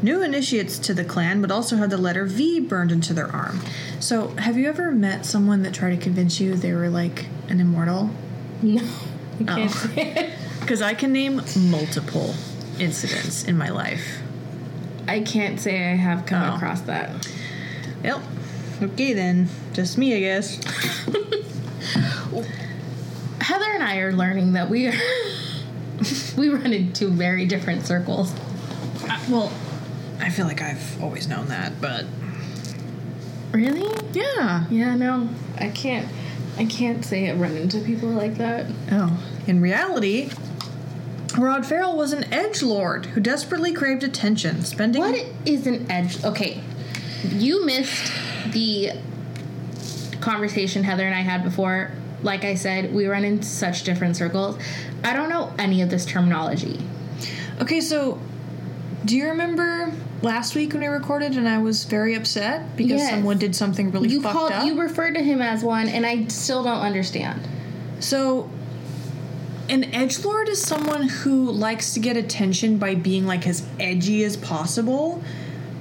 New initiates to the clan would also have the letter V burned into their arm. So, have you ever met someone that tried to convince you they were like an immortal? No. Can't Oh. Because I can name multiple incidents in my life. I can't say I have come Oh. across that. Yep. Okay then. Just me, I guess. Heather and I are learning that we are we run in two very different circles. Uh, well, I feel like I've always known that, but Really? yeah. Yeah, no. I can't I can't say I run into people like that. Oh. In reality, Rod Ferrell was an edge lord who desperately craved attention, spending What is an edge? Okay, you missed the conversation Heather and I had before. Like I said, we run in such different circles. I don't know any of this terminology. Okay, so do you remember last week when we recorded and I was very upset because Yes. someone did something really You fucked called, up? you referred to him as one, and I still don't understand. So, an edge lord is someone who likes to get attention by being like as edgy as possible,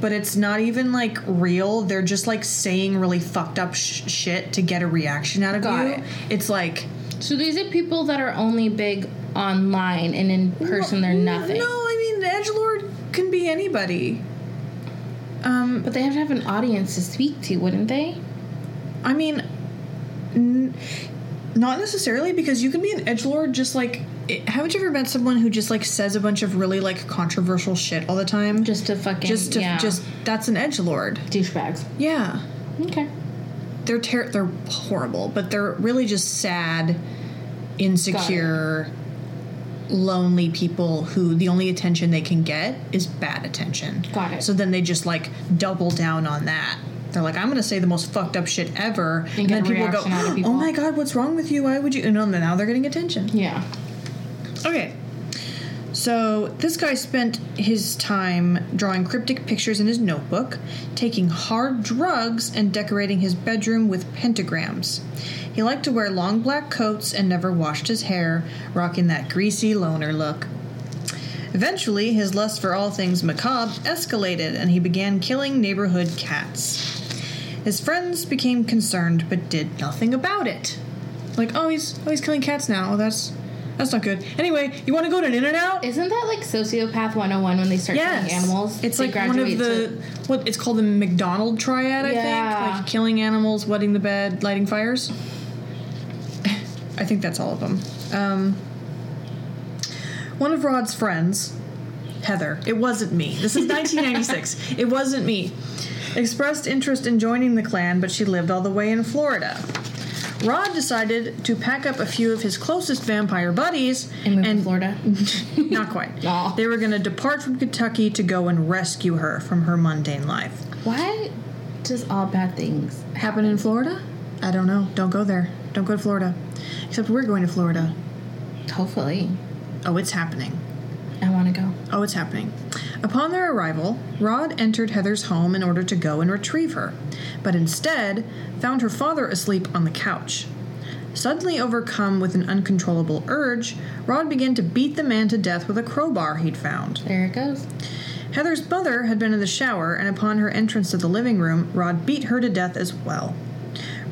but it's not even like real. They're just like saying really fucked up sh- shit to get a reaction out of Got you. it. It's like So these are people that are only big online, and in person they're nothing. No, I mean, the edge lord can be anybody. Um, But they have to have an audience to speak to, wouldn't they? I mean, n- not necessarily because you can be an edge lord just like. It, haven't you ever met someone who just like says a bunch of really like controversial shit all the time? Just to fucking just to yeah. just that's an edge lord. douchebags. Yeah, Okay. they're ter- they're horrible, but they're really just sad, insecure, lonely people who the only attention they can get is bad attention. Got it. So then they just like double down on that. They're like, I'm gonna say the most fucked up shit ever, and, get then people go, reaction people. "Oh my god, what's wrong with you? Why would you?" And now they're getting attention. Yeah. Okay. So this guy spent his time drawing cryptic pictures in his notebook, taking hard drugs, and decorating his bedroom with pentagrams. He liked to wear long black coats and never washed his hair, rocking that greasy loner look. Eventually, his lust for all things macabre escalated, and he began killing neighborhood cats. His friends became concerned, but did nothing about it. Like, oh, he's oh, he's killing cats now. Oh, that's that's not good. Anyway, you want to go to an in and out? Isn't that like sociopath 101 when they start Yes, killing animals? It's They like one of the to- what it's called the McDonald triad. I Yeah. think like killing animals, wetting the bed, lighting fires. I think that's all of them. Um, one of Rod's friends, Heather. It wasn't me. This is 1996. it wasn't me. Expressed interest in joining the clan, but she lived all the way in Florida. Rod decided to pack up a few of his closest vampire buddies and move to Florida. not quite. Aw. They were going to depart from Kentucky to go and rescue her from her mundane life. Why does all bad things Happen in Florida? I don't know. Don't go there. Don't go to Florida. Except we're going to Florida. Hopefully, Oh, it's happening. I want to go. Oh, it's happening. Upon their arrival, Rod entered Heather's home in order to go and retrieve her, but instead found her father asleep on the couch. Suddenly overcome with an uncontrollable urge, Rod began to beat the man to death with a crowbar he'd found. There it goes. Heather's mother had been in the shower, and upon her entrance to the living room, Rod beat her to death as well.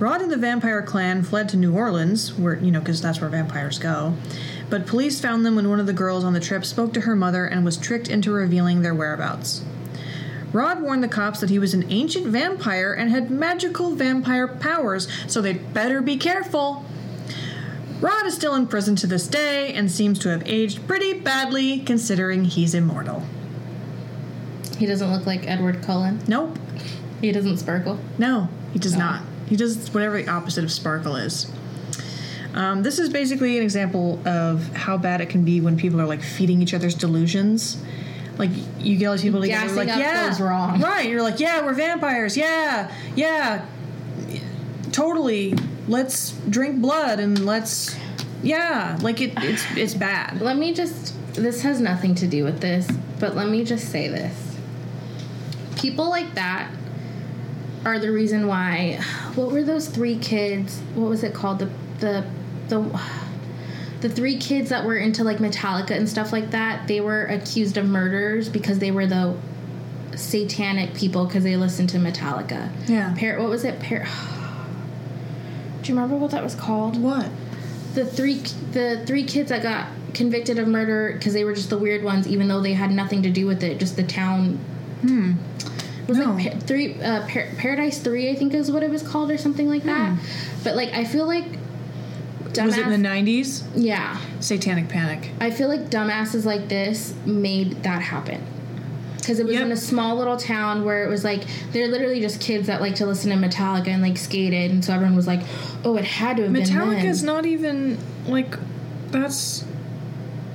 Rod and the vampire clan fled to New Orleans, where, you know, because that's where vampires go. But police found them when one of the girls on the trip spoke to her mother and was tricked into revealing their whereabouts. Rod warned the cops that he was an ancient vampire and had magical vampire powers, so they'd better be careful. Rod is still in prison to this day and seems to have aged pretty badly considering he's immortal. He doesn't look like Edward Cullen. Nope. He doesn't sparkle. No, he does not. He does whatever the opposite of sparkle is. Um, this is basically an example of how bad it can be when people are like feeding each other's delusions. Like you get all these people together, Gassing like up yeah, wrong. right? You're like, yeah, we're vampires, yeah, yeah, totally. Let's drink blood and let's, yeah, like it, it's it's bad. Let me just. This has nothing to do with this, but let me just say this. People like that are the reason why. What were those three kids? What was it called? The the the the three kids that were into like Metallica and stuff like that. They were accused of murders because they were the satanic people because they listened to Metallica. Yeah. Par- what was it? Par- Do you remember what that was called? What? the three the three kids that got convicted of murder because they were just the weird ones, even though they had nothing to do with it. Just the town. Hmm. It was No. like pa- three uh, Par- Paradise Three, I think is what it was called, or something like that. But like, I feel like dumbass. Was it in the '90s? yeah, Satanic Panic. I feel like dumbasses like this made that happen. Because it was Yep. in a small little town where it was like they're literally just kids that like to listen to Metallica and like skated, and so everyone was like, "Oh, it had to have been them." Metallica's not even like that's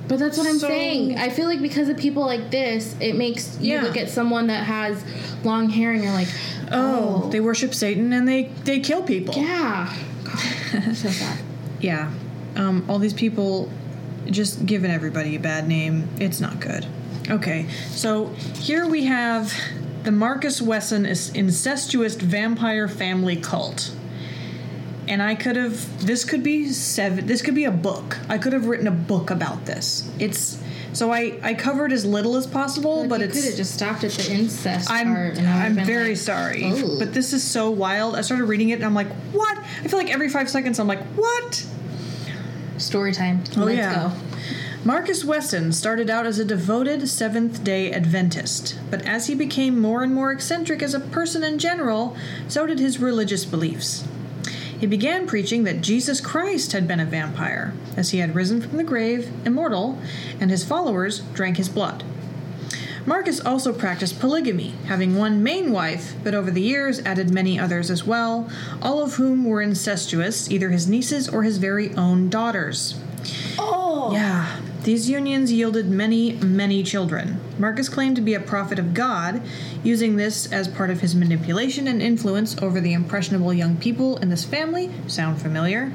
But that's what I'm So- saying. I feel like because of people like this, it makes you Yeah. look at someone that has long hair and you're like, oh, oh, they worship Satan and they they kill people. yeah. God, so sad. Yeah. Um, all these people just giving everybody a bad name. It's not good. Okay, so here we have the Marcus Wesson incestuous vampire family cult. And I could have this could be seven this could be a book. I could have written a book about this. It's so I I covered as little as possible, Like but you it's could have just stopped at the incest I'm part. I'm very like, sorry, "Ooh." but this is so wild. I started reading it and I'm like, what? I feel like every five seconds I'm like, what? story time. Oh, Let's yeah. go. Marcus Wesson started out as a devoted Seventh day Adventist, but as he became more and more eccentric as a person in general, so did his religious beliefs. He began preaching that Jesus Christ had been a vampire, as he had risen from the grave, immortal, and his followers drank his blood. Marcus also practiced polygamy, having one main wife, but over the years added many others as well, all of whom were incestuous, either his nieces or his very own daughters. Oh. Yeah, these unions yielded many, many children. Marcus claimed to be a prophet of God, using this as part of his manipulation and influence over the impressionable young people in this family. Sound familiar?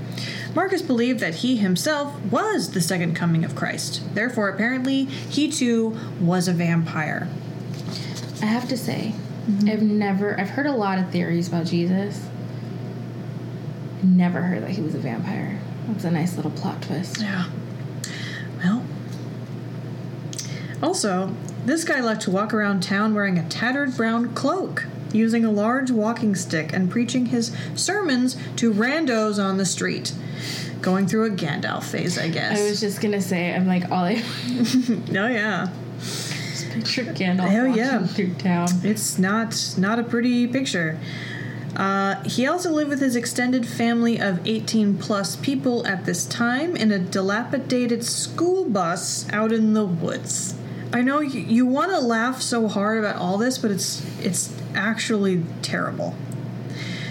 Marcus believed that he himself was the second coming of Christ. Therefore, apparently, he too was a vampire. I have to say, mm-hmm. I've never, I've heard a lot of theories about Jesus. Never heard that he was a vampire. That's a nice little plot twist. Yeah. Well. Also, this guy liked to walk around town wearing a tattered brown cloak, using a large walking stick and preaching his sermons to randos on the street. Going through a Gandalf phase, I guess. I was just gonna say, I'm like, all I oh yeah. just picture Gandalf Hell walking yeah. through town. It's not not a pretty picture. Uh, he also lived with his extended family of 18 plus people at this time in a dilapidated school bus out in the woods. I know you, you want to laugh so hard about all this, but it's it's actually terrible.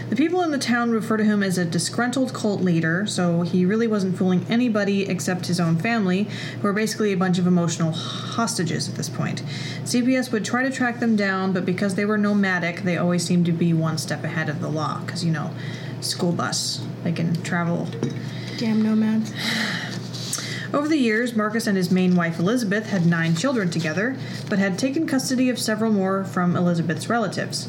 The people in the town refer to him as a disgruntled cult leader, so he really wasn't fooling anybody except his own family, who are basically a bunch of emotional hostages at this point. CPS would try to track them down, but because they were nomadic, they always seemed to be one step ahead of the law, because, you know, school bus, they can travel Damn nomads. Over the years, Marcus and his main wife Elizabeth had nine children together, but had taken custody of several more from Elizabeth's relatives.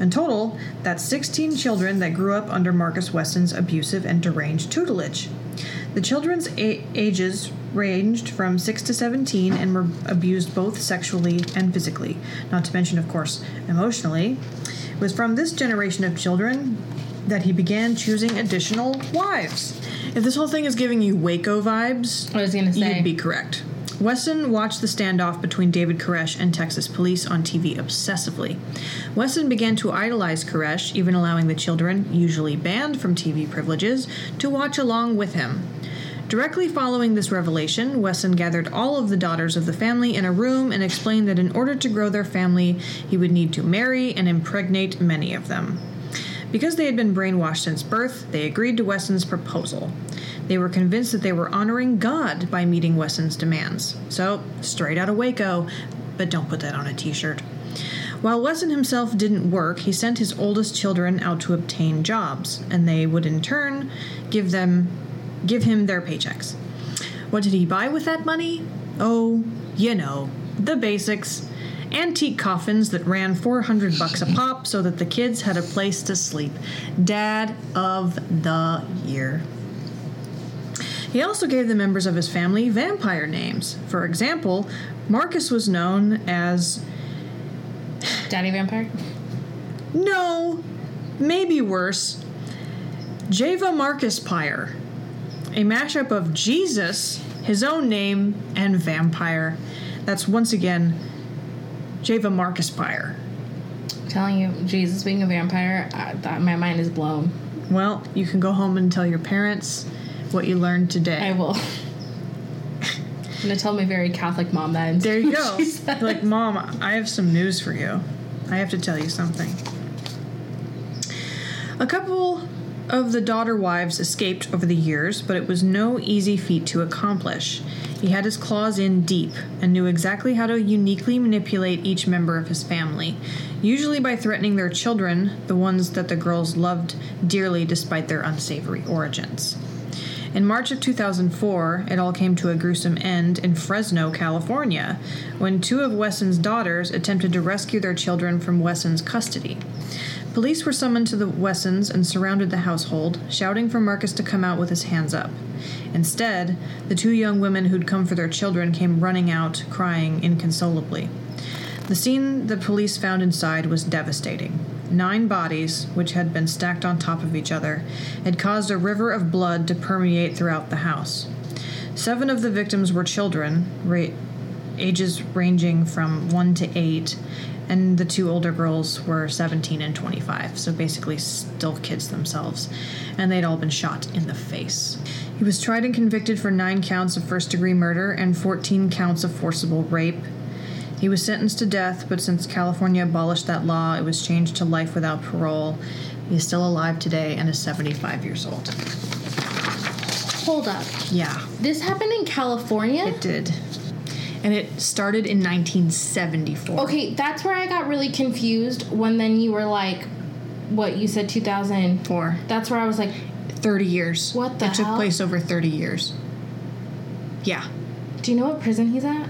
In total, that's 16 children that grew up under Marcus Wesson's abusive and deranged tutelage. The children's a- ages ranged from 6 to 17 and were abused both sexually and physically, not to mention, of course, emotionally. It was from this generation of children that he began choosing additional wives. If this whole thing is giving you Waco vibes, I was gonna say. You'd be correct. Wesson watched the standoff between David Koresh and Texas police on TV obsessively. Wesson began to idolize Koresh, even allowing the children, usually banned from TV privileges, to watch along with him. Directly following this revelation, Wesson gathered all of the daughters of the family in a room and explained that in order to grow their family, he would need to marry and impregnate many of them. Because they had been brainwashed since birth, they agreed to Wesson's proposal. They were convinced that they were honoring God by meeting Wesson's demands. So, straight out of Waco, but don't put that on a t shirt. While Wesson himself didn't work, he sent his oldest children out to obtain jobs, and they would in turn give them give him their paychecks. What did he buy with that money? Oh, you know, the basics. Antique coffins that ran 400 bucks a pop so that the kids had a place to sleep. Dad of the year. He also gave the members of his family vampire names. For example, Marcus was known as Daddy Vampire? no, maybe worse, Java Marcus Pyre, a mashup of Jesus, his own name, and vampire. That's once again Java Marcus Pyre. telling you, Jesus being a vampire, I, that, my mind is blown. Well, you can go home and tell your parents what you learned today. I will. I'm gonna tell my very Catholic mom that. There you go. Like, Mom, I have some news for you. I have to tell you something. A couple of the daughter wives escaped over the years, but it was no easy feat to accomplish. He had his claws in deep and knew exactly how to uniquely manipulate each member of his family, usually by threatening their children, the ones that the girls loved dearly despite their unsavory origins. In March of 2004, it all came to a gruesome end in Fresno, California, when two of Wesson's daughters attempted to rescue their children from Wesson's custody. Police were summoned to the Wessons and surrounded the household, shouting for Marcus to come out with his hands up. Instead, the two young women who'd come for their children came running out, crying inconsolably. The scene the police found inside was devastating. Nine bodies, which had been stacked on top of each other, had caused a river of blood to permeate throughout the house. Seven of the victims were children, ra- ages ranging from 1 to 8, and the two older girls were 17 and 25, so basically still kids themselves, and they'd all been shot in the face. He was tried and convicted for nine counts of first degree murder and 14 counts of forcible rape. He was sentenced to death, but since California abolished that law, it was changed to life without parole. He is still alive today and is 75 years old. Hold up. Yeah, This happened in California? it did. And it started in 1974. Okay, that's where I got really confused when then you were like, what, you said 2004. That's where I was like, 30 years. What the It took place over 30 years. Yeah. do you know what prison he's at?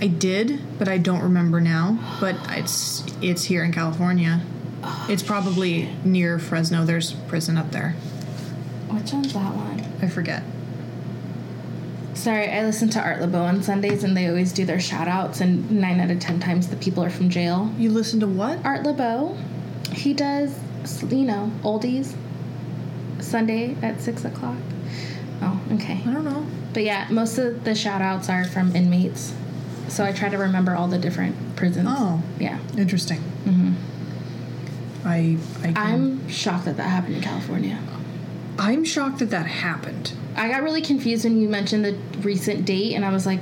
I did, but I don't remember now. But it's it's here in California. Oh, it's probably near Fresno. There's prison up there. Which one's that one? I forget. Sorry, I listen to Art Laboe on Sundays and they always do their shout outs, and nine out of ten times the people are from jail. You listen to what? Art Laboe, he does, you know, oldies, Sunday at 6 o'clock. Oh, okay. I don't know. But yeah, most of the shout outs are from inmates. So I try to remember all the different prisons. Oh, Yeah. interesting. Mm-hmm. I I can, I'm shocked that that happened in California. I'm shocked that that happened. I got really confused when you mentioned the recent date, and I was like,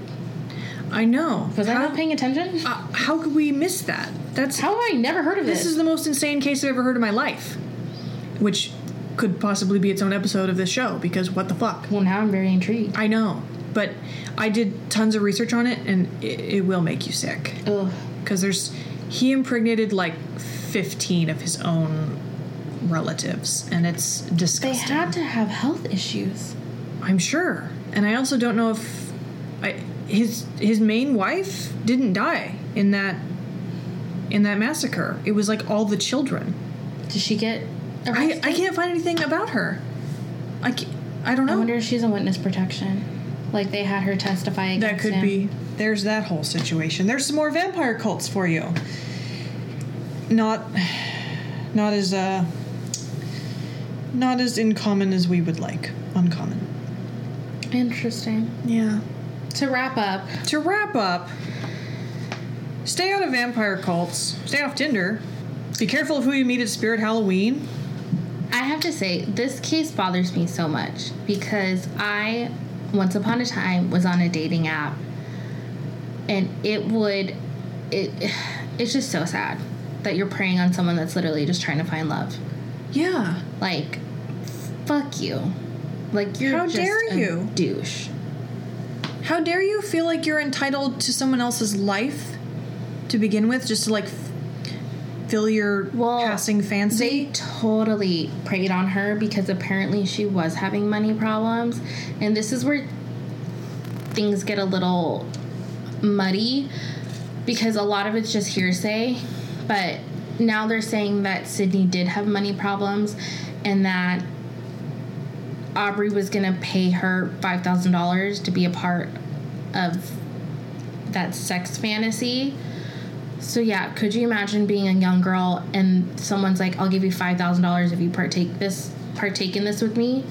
I know. was I not paying attention? uh, how could we miss that? That's How have I never heard of this? This is the most insane case I've ever heard in my life. Which could possibly be its own episode of this show because what the fuck? well, now I'm very intrigued. I know, but I did tons of research on it and it, it will make you sick Ugh. because there's he impregnated like 15 of his own relatives and it's disgusting. They had to have health issues. I'm sure. And I also don't know if I, his his main wife didn't die in that in that massacre. It was like all the children. Did she get I, arrested? I can't find anything about her. I, I don't know. I wonder if she's in witness protection. Like they had her testify against that could him. be. There's that whole situation. There's some more vampire cults for you. Not, not as uh, not as uncommon as we would like. Uncommon. Interesting. Yeah. To wrap up, To wrap up, stay out of vampire cults. Stay off Tinder. Be careful of who you meet at Spirit Halloween. I have to say, this case bothers me so much because I, once upon a time, was on a dating app, and it would, it, it's just so sad that you're preying on someone that's literally just trying to find love. Yeah. Like, fuck you. Like you're How just dare a you. douche. How dare you feel like you're entitled to someone else's life to begin with, just to like f- fill your Well, passing fancy? They totally preyed on her because apparently she was having money problems. And this is where things get a little muddy because a lot of it's just hearsay. But now they're saying that Sydney did have money problems and that Aubrey was going to pay her $5,000 to be a part of that sex fantasy. So yeah, could you imagine being a young girl and someone's like, "I'll give you five thousand dollars if you partake this partake in this with me"?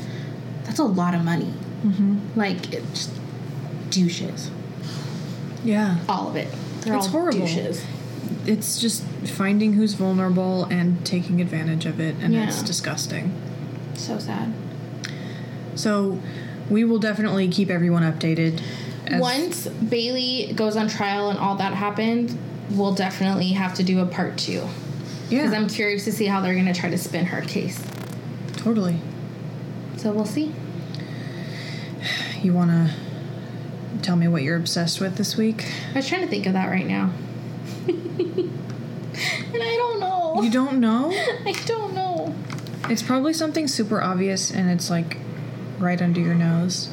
That's a lot of money. Mm-hmm. Like it just douches, yeah. all of it. They're It's all horrible. douches. It's just finding who's vulnerable and taking advantage of it, and it's disgusting. So sad. So we will definitely keep everyone updated. Once Bailey goes on trial and all that happened, we'll definitely have to do a part two because yeah, I'm curious to see how they're going to try to spin her case. totally. So we'll see. You want to tell me what you're obsessed with this week? I was trying to think of that right now, and I don't know. You don't know? I don't know. It's probably something super obvious, and it's like right under your nose.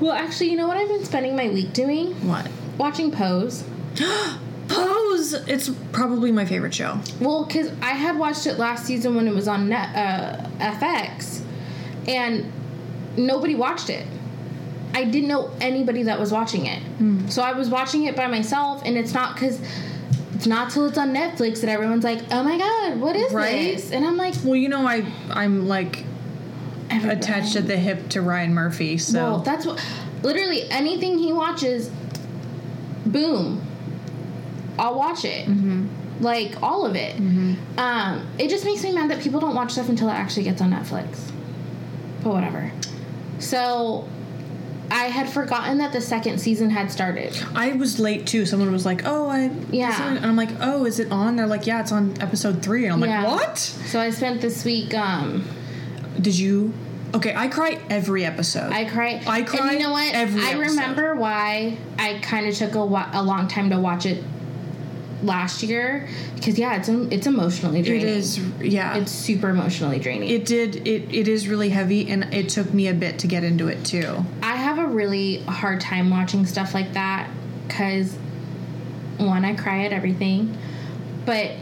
Well, actually, you know what I've been spending my week doing? What? Watching Pose. Pose. It's probably my favorite show. Well, because I had watched it last season when it was on net, uh, FX, and nobody watched it. I didn't know anybody that was watching it. So I was watching it by myself, and it's not because it's not till it's on Netflix that everyone's like, "Oh my god, what is Right? this?" And I'm like, Well, you know, I I'm like attached at the hip to Ryan Murphy, so Well, that's what. Literally anything he watches, boom, I'll watch it. Like all of it. Um, it just makes me mad that people don't watch stuff until it actually gets on Netflix. But whatever. So, I had forgotten that the second season had started. I was late too. Someone was like, "Oh, I Yeah. and I'm like, "Oh, is it on?" They're like, "Yeah, it's on episode three. And I'm Yeah. like, "What? So I spent this week. Um, Did you?" Okay, I cry every episode. I cry. I And cry you know what? every I episode. remember why I kind of took a, wa- a long time to watch it last year because yeah, it's it's emotionally it draining. is, yeah. It's super emotionally draining. it did. It it is really heavy, and it took me a bit to get into it too. I have a really hard time watching stuff like that because one, I cry at everything, but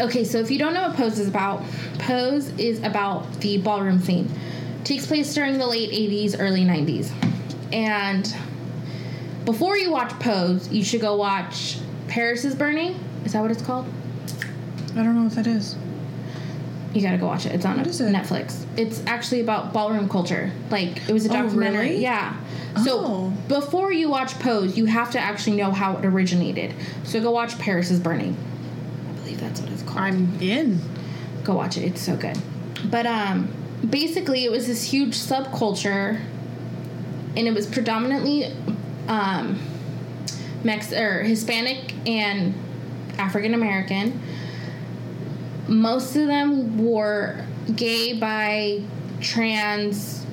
okay. So if you don't know what Pose is about, Pose is about the ballroom scene. Takes place during the late '80s, early '90s, and before you watch Pose, you should go watch Paris is Burning. Is that what it's called? I don't know what that is. You gotta go watch it. It's on is it? Netflix. It's actually about ballroom culture. Like it was a Oh, documentary. really? Yeah. So Oh. before you watch Pose, you have to actually know how it originated. So go watch Paris is Burning. I believe that's what it's called. I'm in. go watch it. It's so good. But um, basically, it was this huge subculture, and it was predominantly um, Mex or Hispanic and African American. Most of them were gay, bi, trans,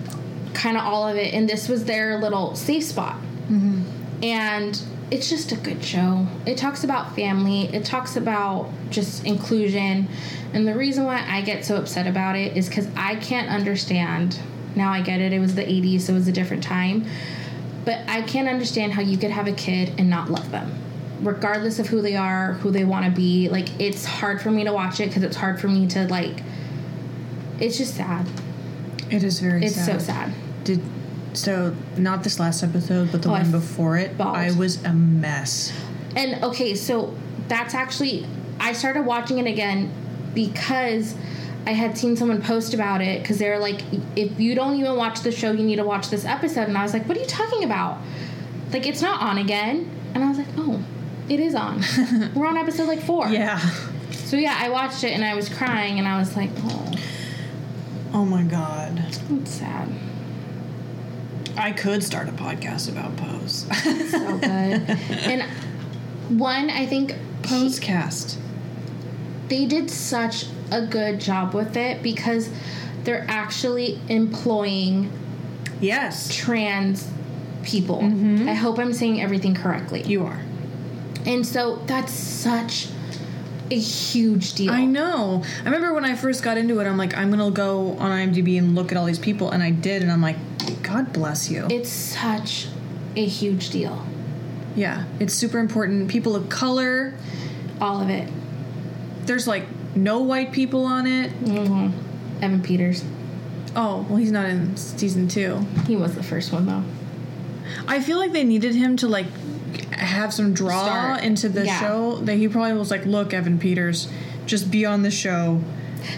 kind of all of it, and this was their little safe spot. Mm-hmm. And it's just a good show. It talks about family, it talks about just inclusion. And the reason why I get so upset about it is because I can't understand. Now I get it, it was the 80s, so it was a different time. But I can't understand how you could have a kid and not love them. regardless of who they are, who they want to be. Like it's hard for me to watch it because it's hard for me to like. It's just sad. It is very It's sad. so sad. Did so not this last episode, but the Oh, I one before it. bawled. I was a mess. And okay, so that's actually I started watching it again because I had seen someone post about it because they're like, if you don't even watch the show, you need to watch this episode. And I was like, what are you talking about? Like, it's not on again. And I was like, oh, it is on. We're on episode like four. Yeah. So yeah, I watched it and I was crying and I was like, oh, Oh my god. it's sad. I could start a podcast about Pose. So good. and one, I think Posecast. they did such a good job with it because they're actually employing Yes. trans people. Mm-hmm. I hope I'm saying everything correctly. You are. And so that's such a huge deal. I know. I remember when I first got into it, I'm like, I'm gonna go on IMDb and look at all these people, and I did, and I'm like, God bless you. It's such a huge deal. yeah, it's super important. People of color. All of it. There's like no white people on it. hmm Evan Peters. Oh, well, he's not in season two. He was the first one though. I feel like they needed him to like have some draw Start. into the Yeah. show. That he probably was like, "Look, Evan Peters, just be on the show."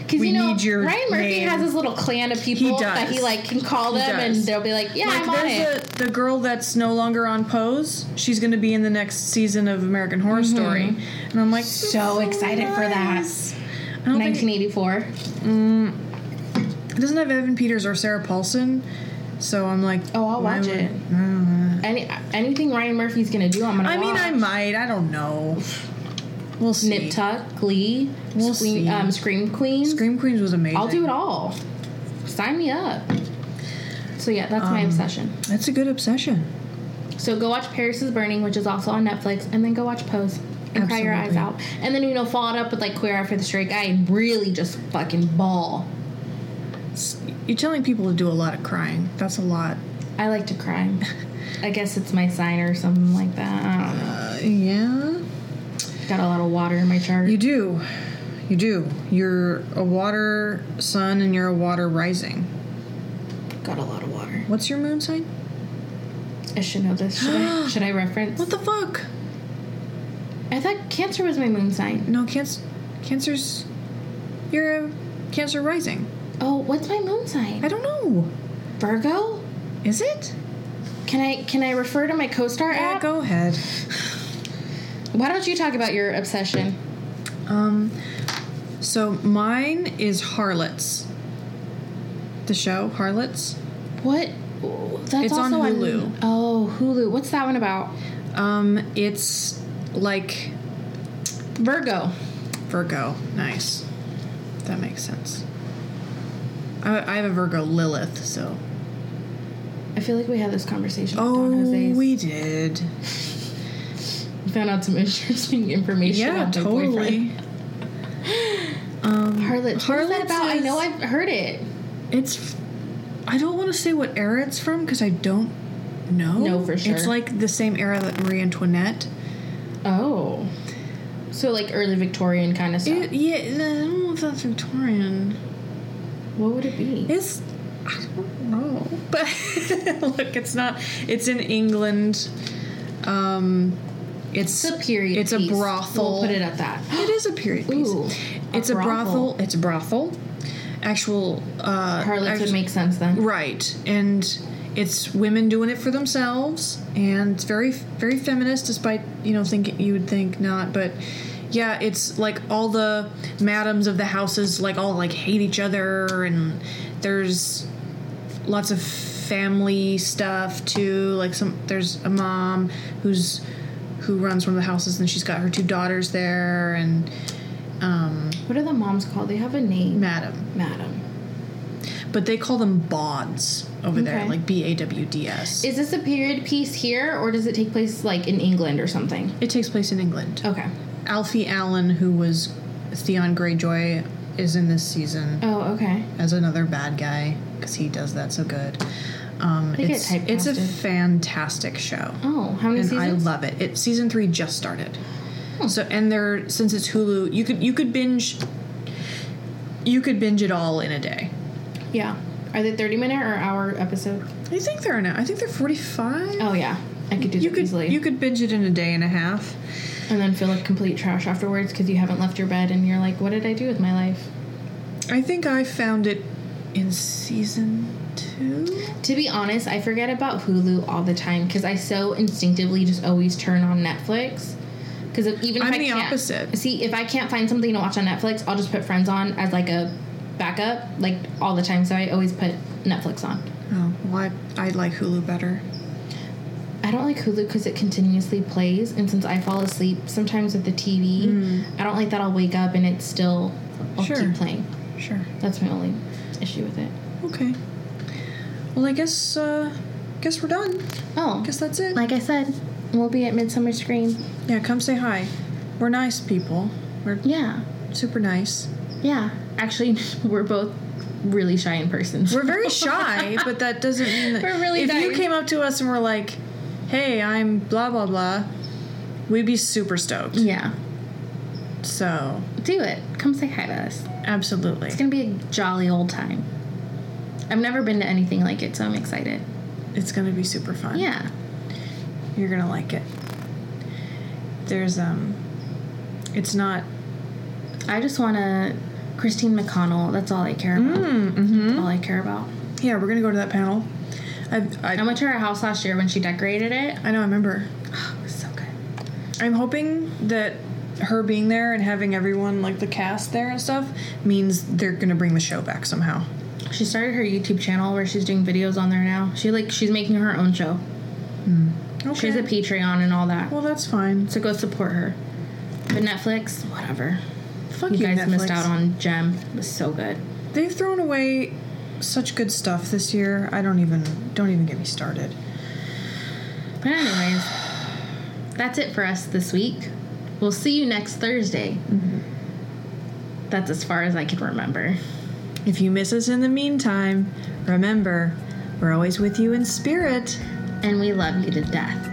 Because you know, need your Ryan Murphy name. has his little clan of people He that he like can call them, and they'll be like, "Yeah, like I'm on it." there's the, girl that's no longer on Pose. She's going to be in the next season of American Horror Story, and I'm like Mm-hmm. So excited for that. Nice. I 1984. it doesn't have Evan Peters or Sarah Paulson, so I'm like, Oh, I'll watch would- it. Any anything Ryan Murphy's gonna do, I'm gonna. I mean. I might. I don't know. We'll see. Nip Tuck, Glee, We'll Scream, see. um, Scream Queens. Scream Queens was amazing. I'll do it all. Sign me up. So yeah, that's my Um, obsession. That's a good obsession. So go watch Paris is Burning, which is also on Netflix, and then go watch Pose and cry your eyes out. And then you know follow it up with like Queer Eye for the Straight Guy and really just fucking bawl. You're telling people to do a lot of crying. That's a lot. I like to cry. I guess it's my sign or something like that. I don't know. Uh, yeah. Got a lot of water in my chart. You do. You do. You're a water sun and you're a water rising. Got a lot of water. What's your moon sign? I should know this. Should I? Should I reference? What the fuck? I thought Cancer was my moon sign. No, cancer. Cancer's. You're a Cancer rising. Oh, what's my moon sign? I don't know. Virgo. Is it? Can I can I refer to my CoStar Yeah, app? go ahead. Why don't you talk about your obsession? Um, so mine is Harlots. The show Harlots. What? That's It's on also Hulu. oh, Hulu. What's that one about? Um, it's like Virgo. Virgo. Nice. That makes sense. I, I have a Virgo Lilith, so. I feel like we had this conversation. Oh, we did. found out some interesting information. Yeah, about totally. Um, Harlots. What is that about? I know I've heard it. It's. I don't want to say what era it's from because I don't know. No, for sure. It's like the same era that Marie Antoinette. Oh. So like early Victorian kind of stuff. It, yeah, no, I don't know if that's Victorian. what would it be? It's. I don't know. But look, it's not. It's in England. Um, it's It's a period. It's piece. a brothel. We'll put it at that. It is a period piece. Ooh, it's a brothel. It's a brothel. Actual. Uh, Harlots would make sense then. Right, and it's women doing it for themselves, and it's very, very feminist. Despite you know, think you would think not, but yeah, it's like all the madams of the houses like all like hate each other, and there's lots of family stuff too. Like some, there's a mom who's who runs one of the houses, and she's got her two daughters there, and um, What are the moms called? They have a name. madam, Madam. but they call them bawds over there, like B A W D S. Is this a period piece here, or does it take place like in England or something? It takes place in England. Okay. Alfie Allen, who was Theon Greyjoy, is in this season Oh, okay. as another bad guy because he does that so good. Um, it's it's a fantastic show. Oh, how many and seasons? I love it. It season three just started. So and they're since it's Hulu, you could you could binge. You could binge it all in a day. Yeah. Are they 30 minute or hour episode? I think they're in. I think they're forty five. Oh, yeah. I could do you that could easily. you could binge it in a day and a half. and then feel like complete trash afterwards because you haven't left your bed and you're like, what did I do with my life? I think I found it in season two. To be honest, I forget about Hulu all the time because I so instinctively just always turn on Netflix. Because even if I'm I the can't, opposite. See, if I can't find something to watch on Netflix, I'll just put Friends on as like a backup, like all the time. So I always put Netflix on. Oh, well, I, I like Hulu better. I don't like Hulu because it continuously plays, and since I fall asleep sometimes with the TV, I don't like that I'll wake up and it's still I'll Sure. keep playing. Sure. That's my only issue with it. Okay. Well, I guess uh, guess we're done. Oh, Guess that's it. like I said, we'll be at Midsummer Scream. Yeah, come say hi. We're nice people. We're Yeah, super nice. Yeah. Actually, we're both really shy in person. We're very shy, but that doesn't mean that. We're really If you came up to us and were like, "Hey, I'm blah blah blah," we'd be super stoked. yeah. So, Do it. Come say hi to us. absolutely. It's gonna be a jolly old time. I've never been to anything like it, so I'm excited. It's gonna be super fun. Yeah. You're gonna like it. There's um, it's not. I just want to Christine McConnell. That's all I care about. Mm-hmm. All I care about. Yeah, we're gonna go to that panel. I've, I I went to her house last year when she decorated it. I know. I remember. Oh, it was so good. I'm hoping that her being there and having everyone like the cast there and stuff means they're gonna bring the show back somehow. She started her YouTube channel where she's doing videos on there now. She like she's making her own show. Okay. She has a Patreon and all that. well, that's fine. So go support her. But Netflix, whatever. Fuck You you, guys Netflix. missed out on Gem. It was so good. They've thrown away such good stuff this year. I don't even don't even get me started. But anyways, that's it for us this week. We'll see you next Thursday. Mm-hmm. That's as far as I can remember. If you miss us in the meantime, remember, we're always with you in spirit. And we love you to death.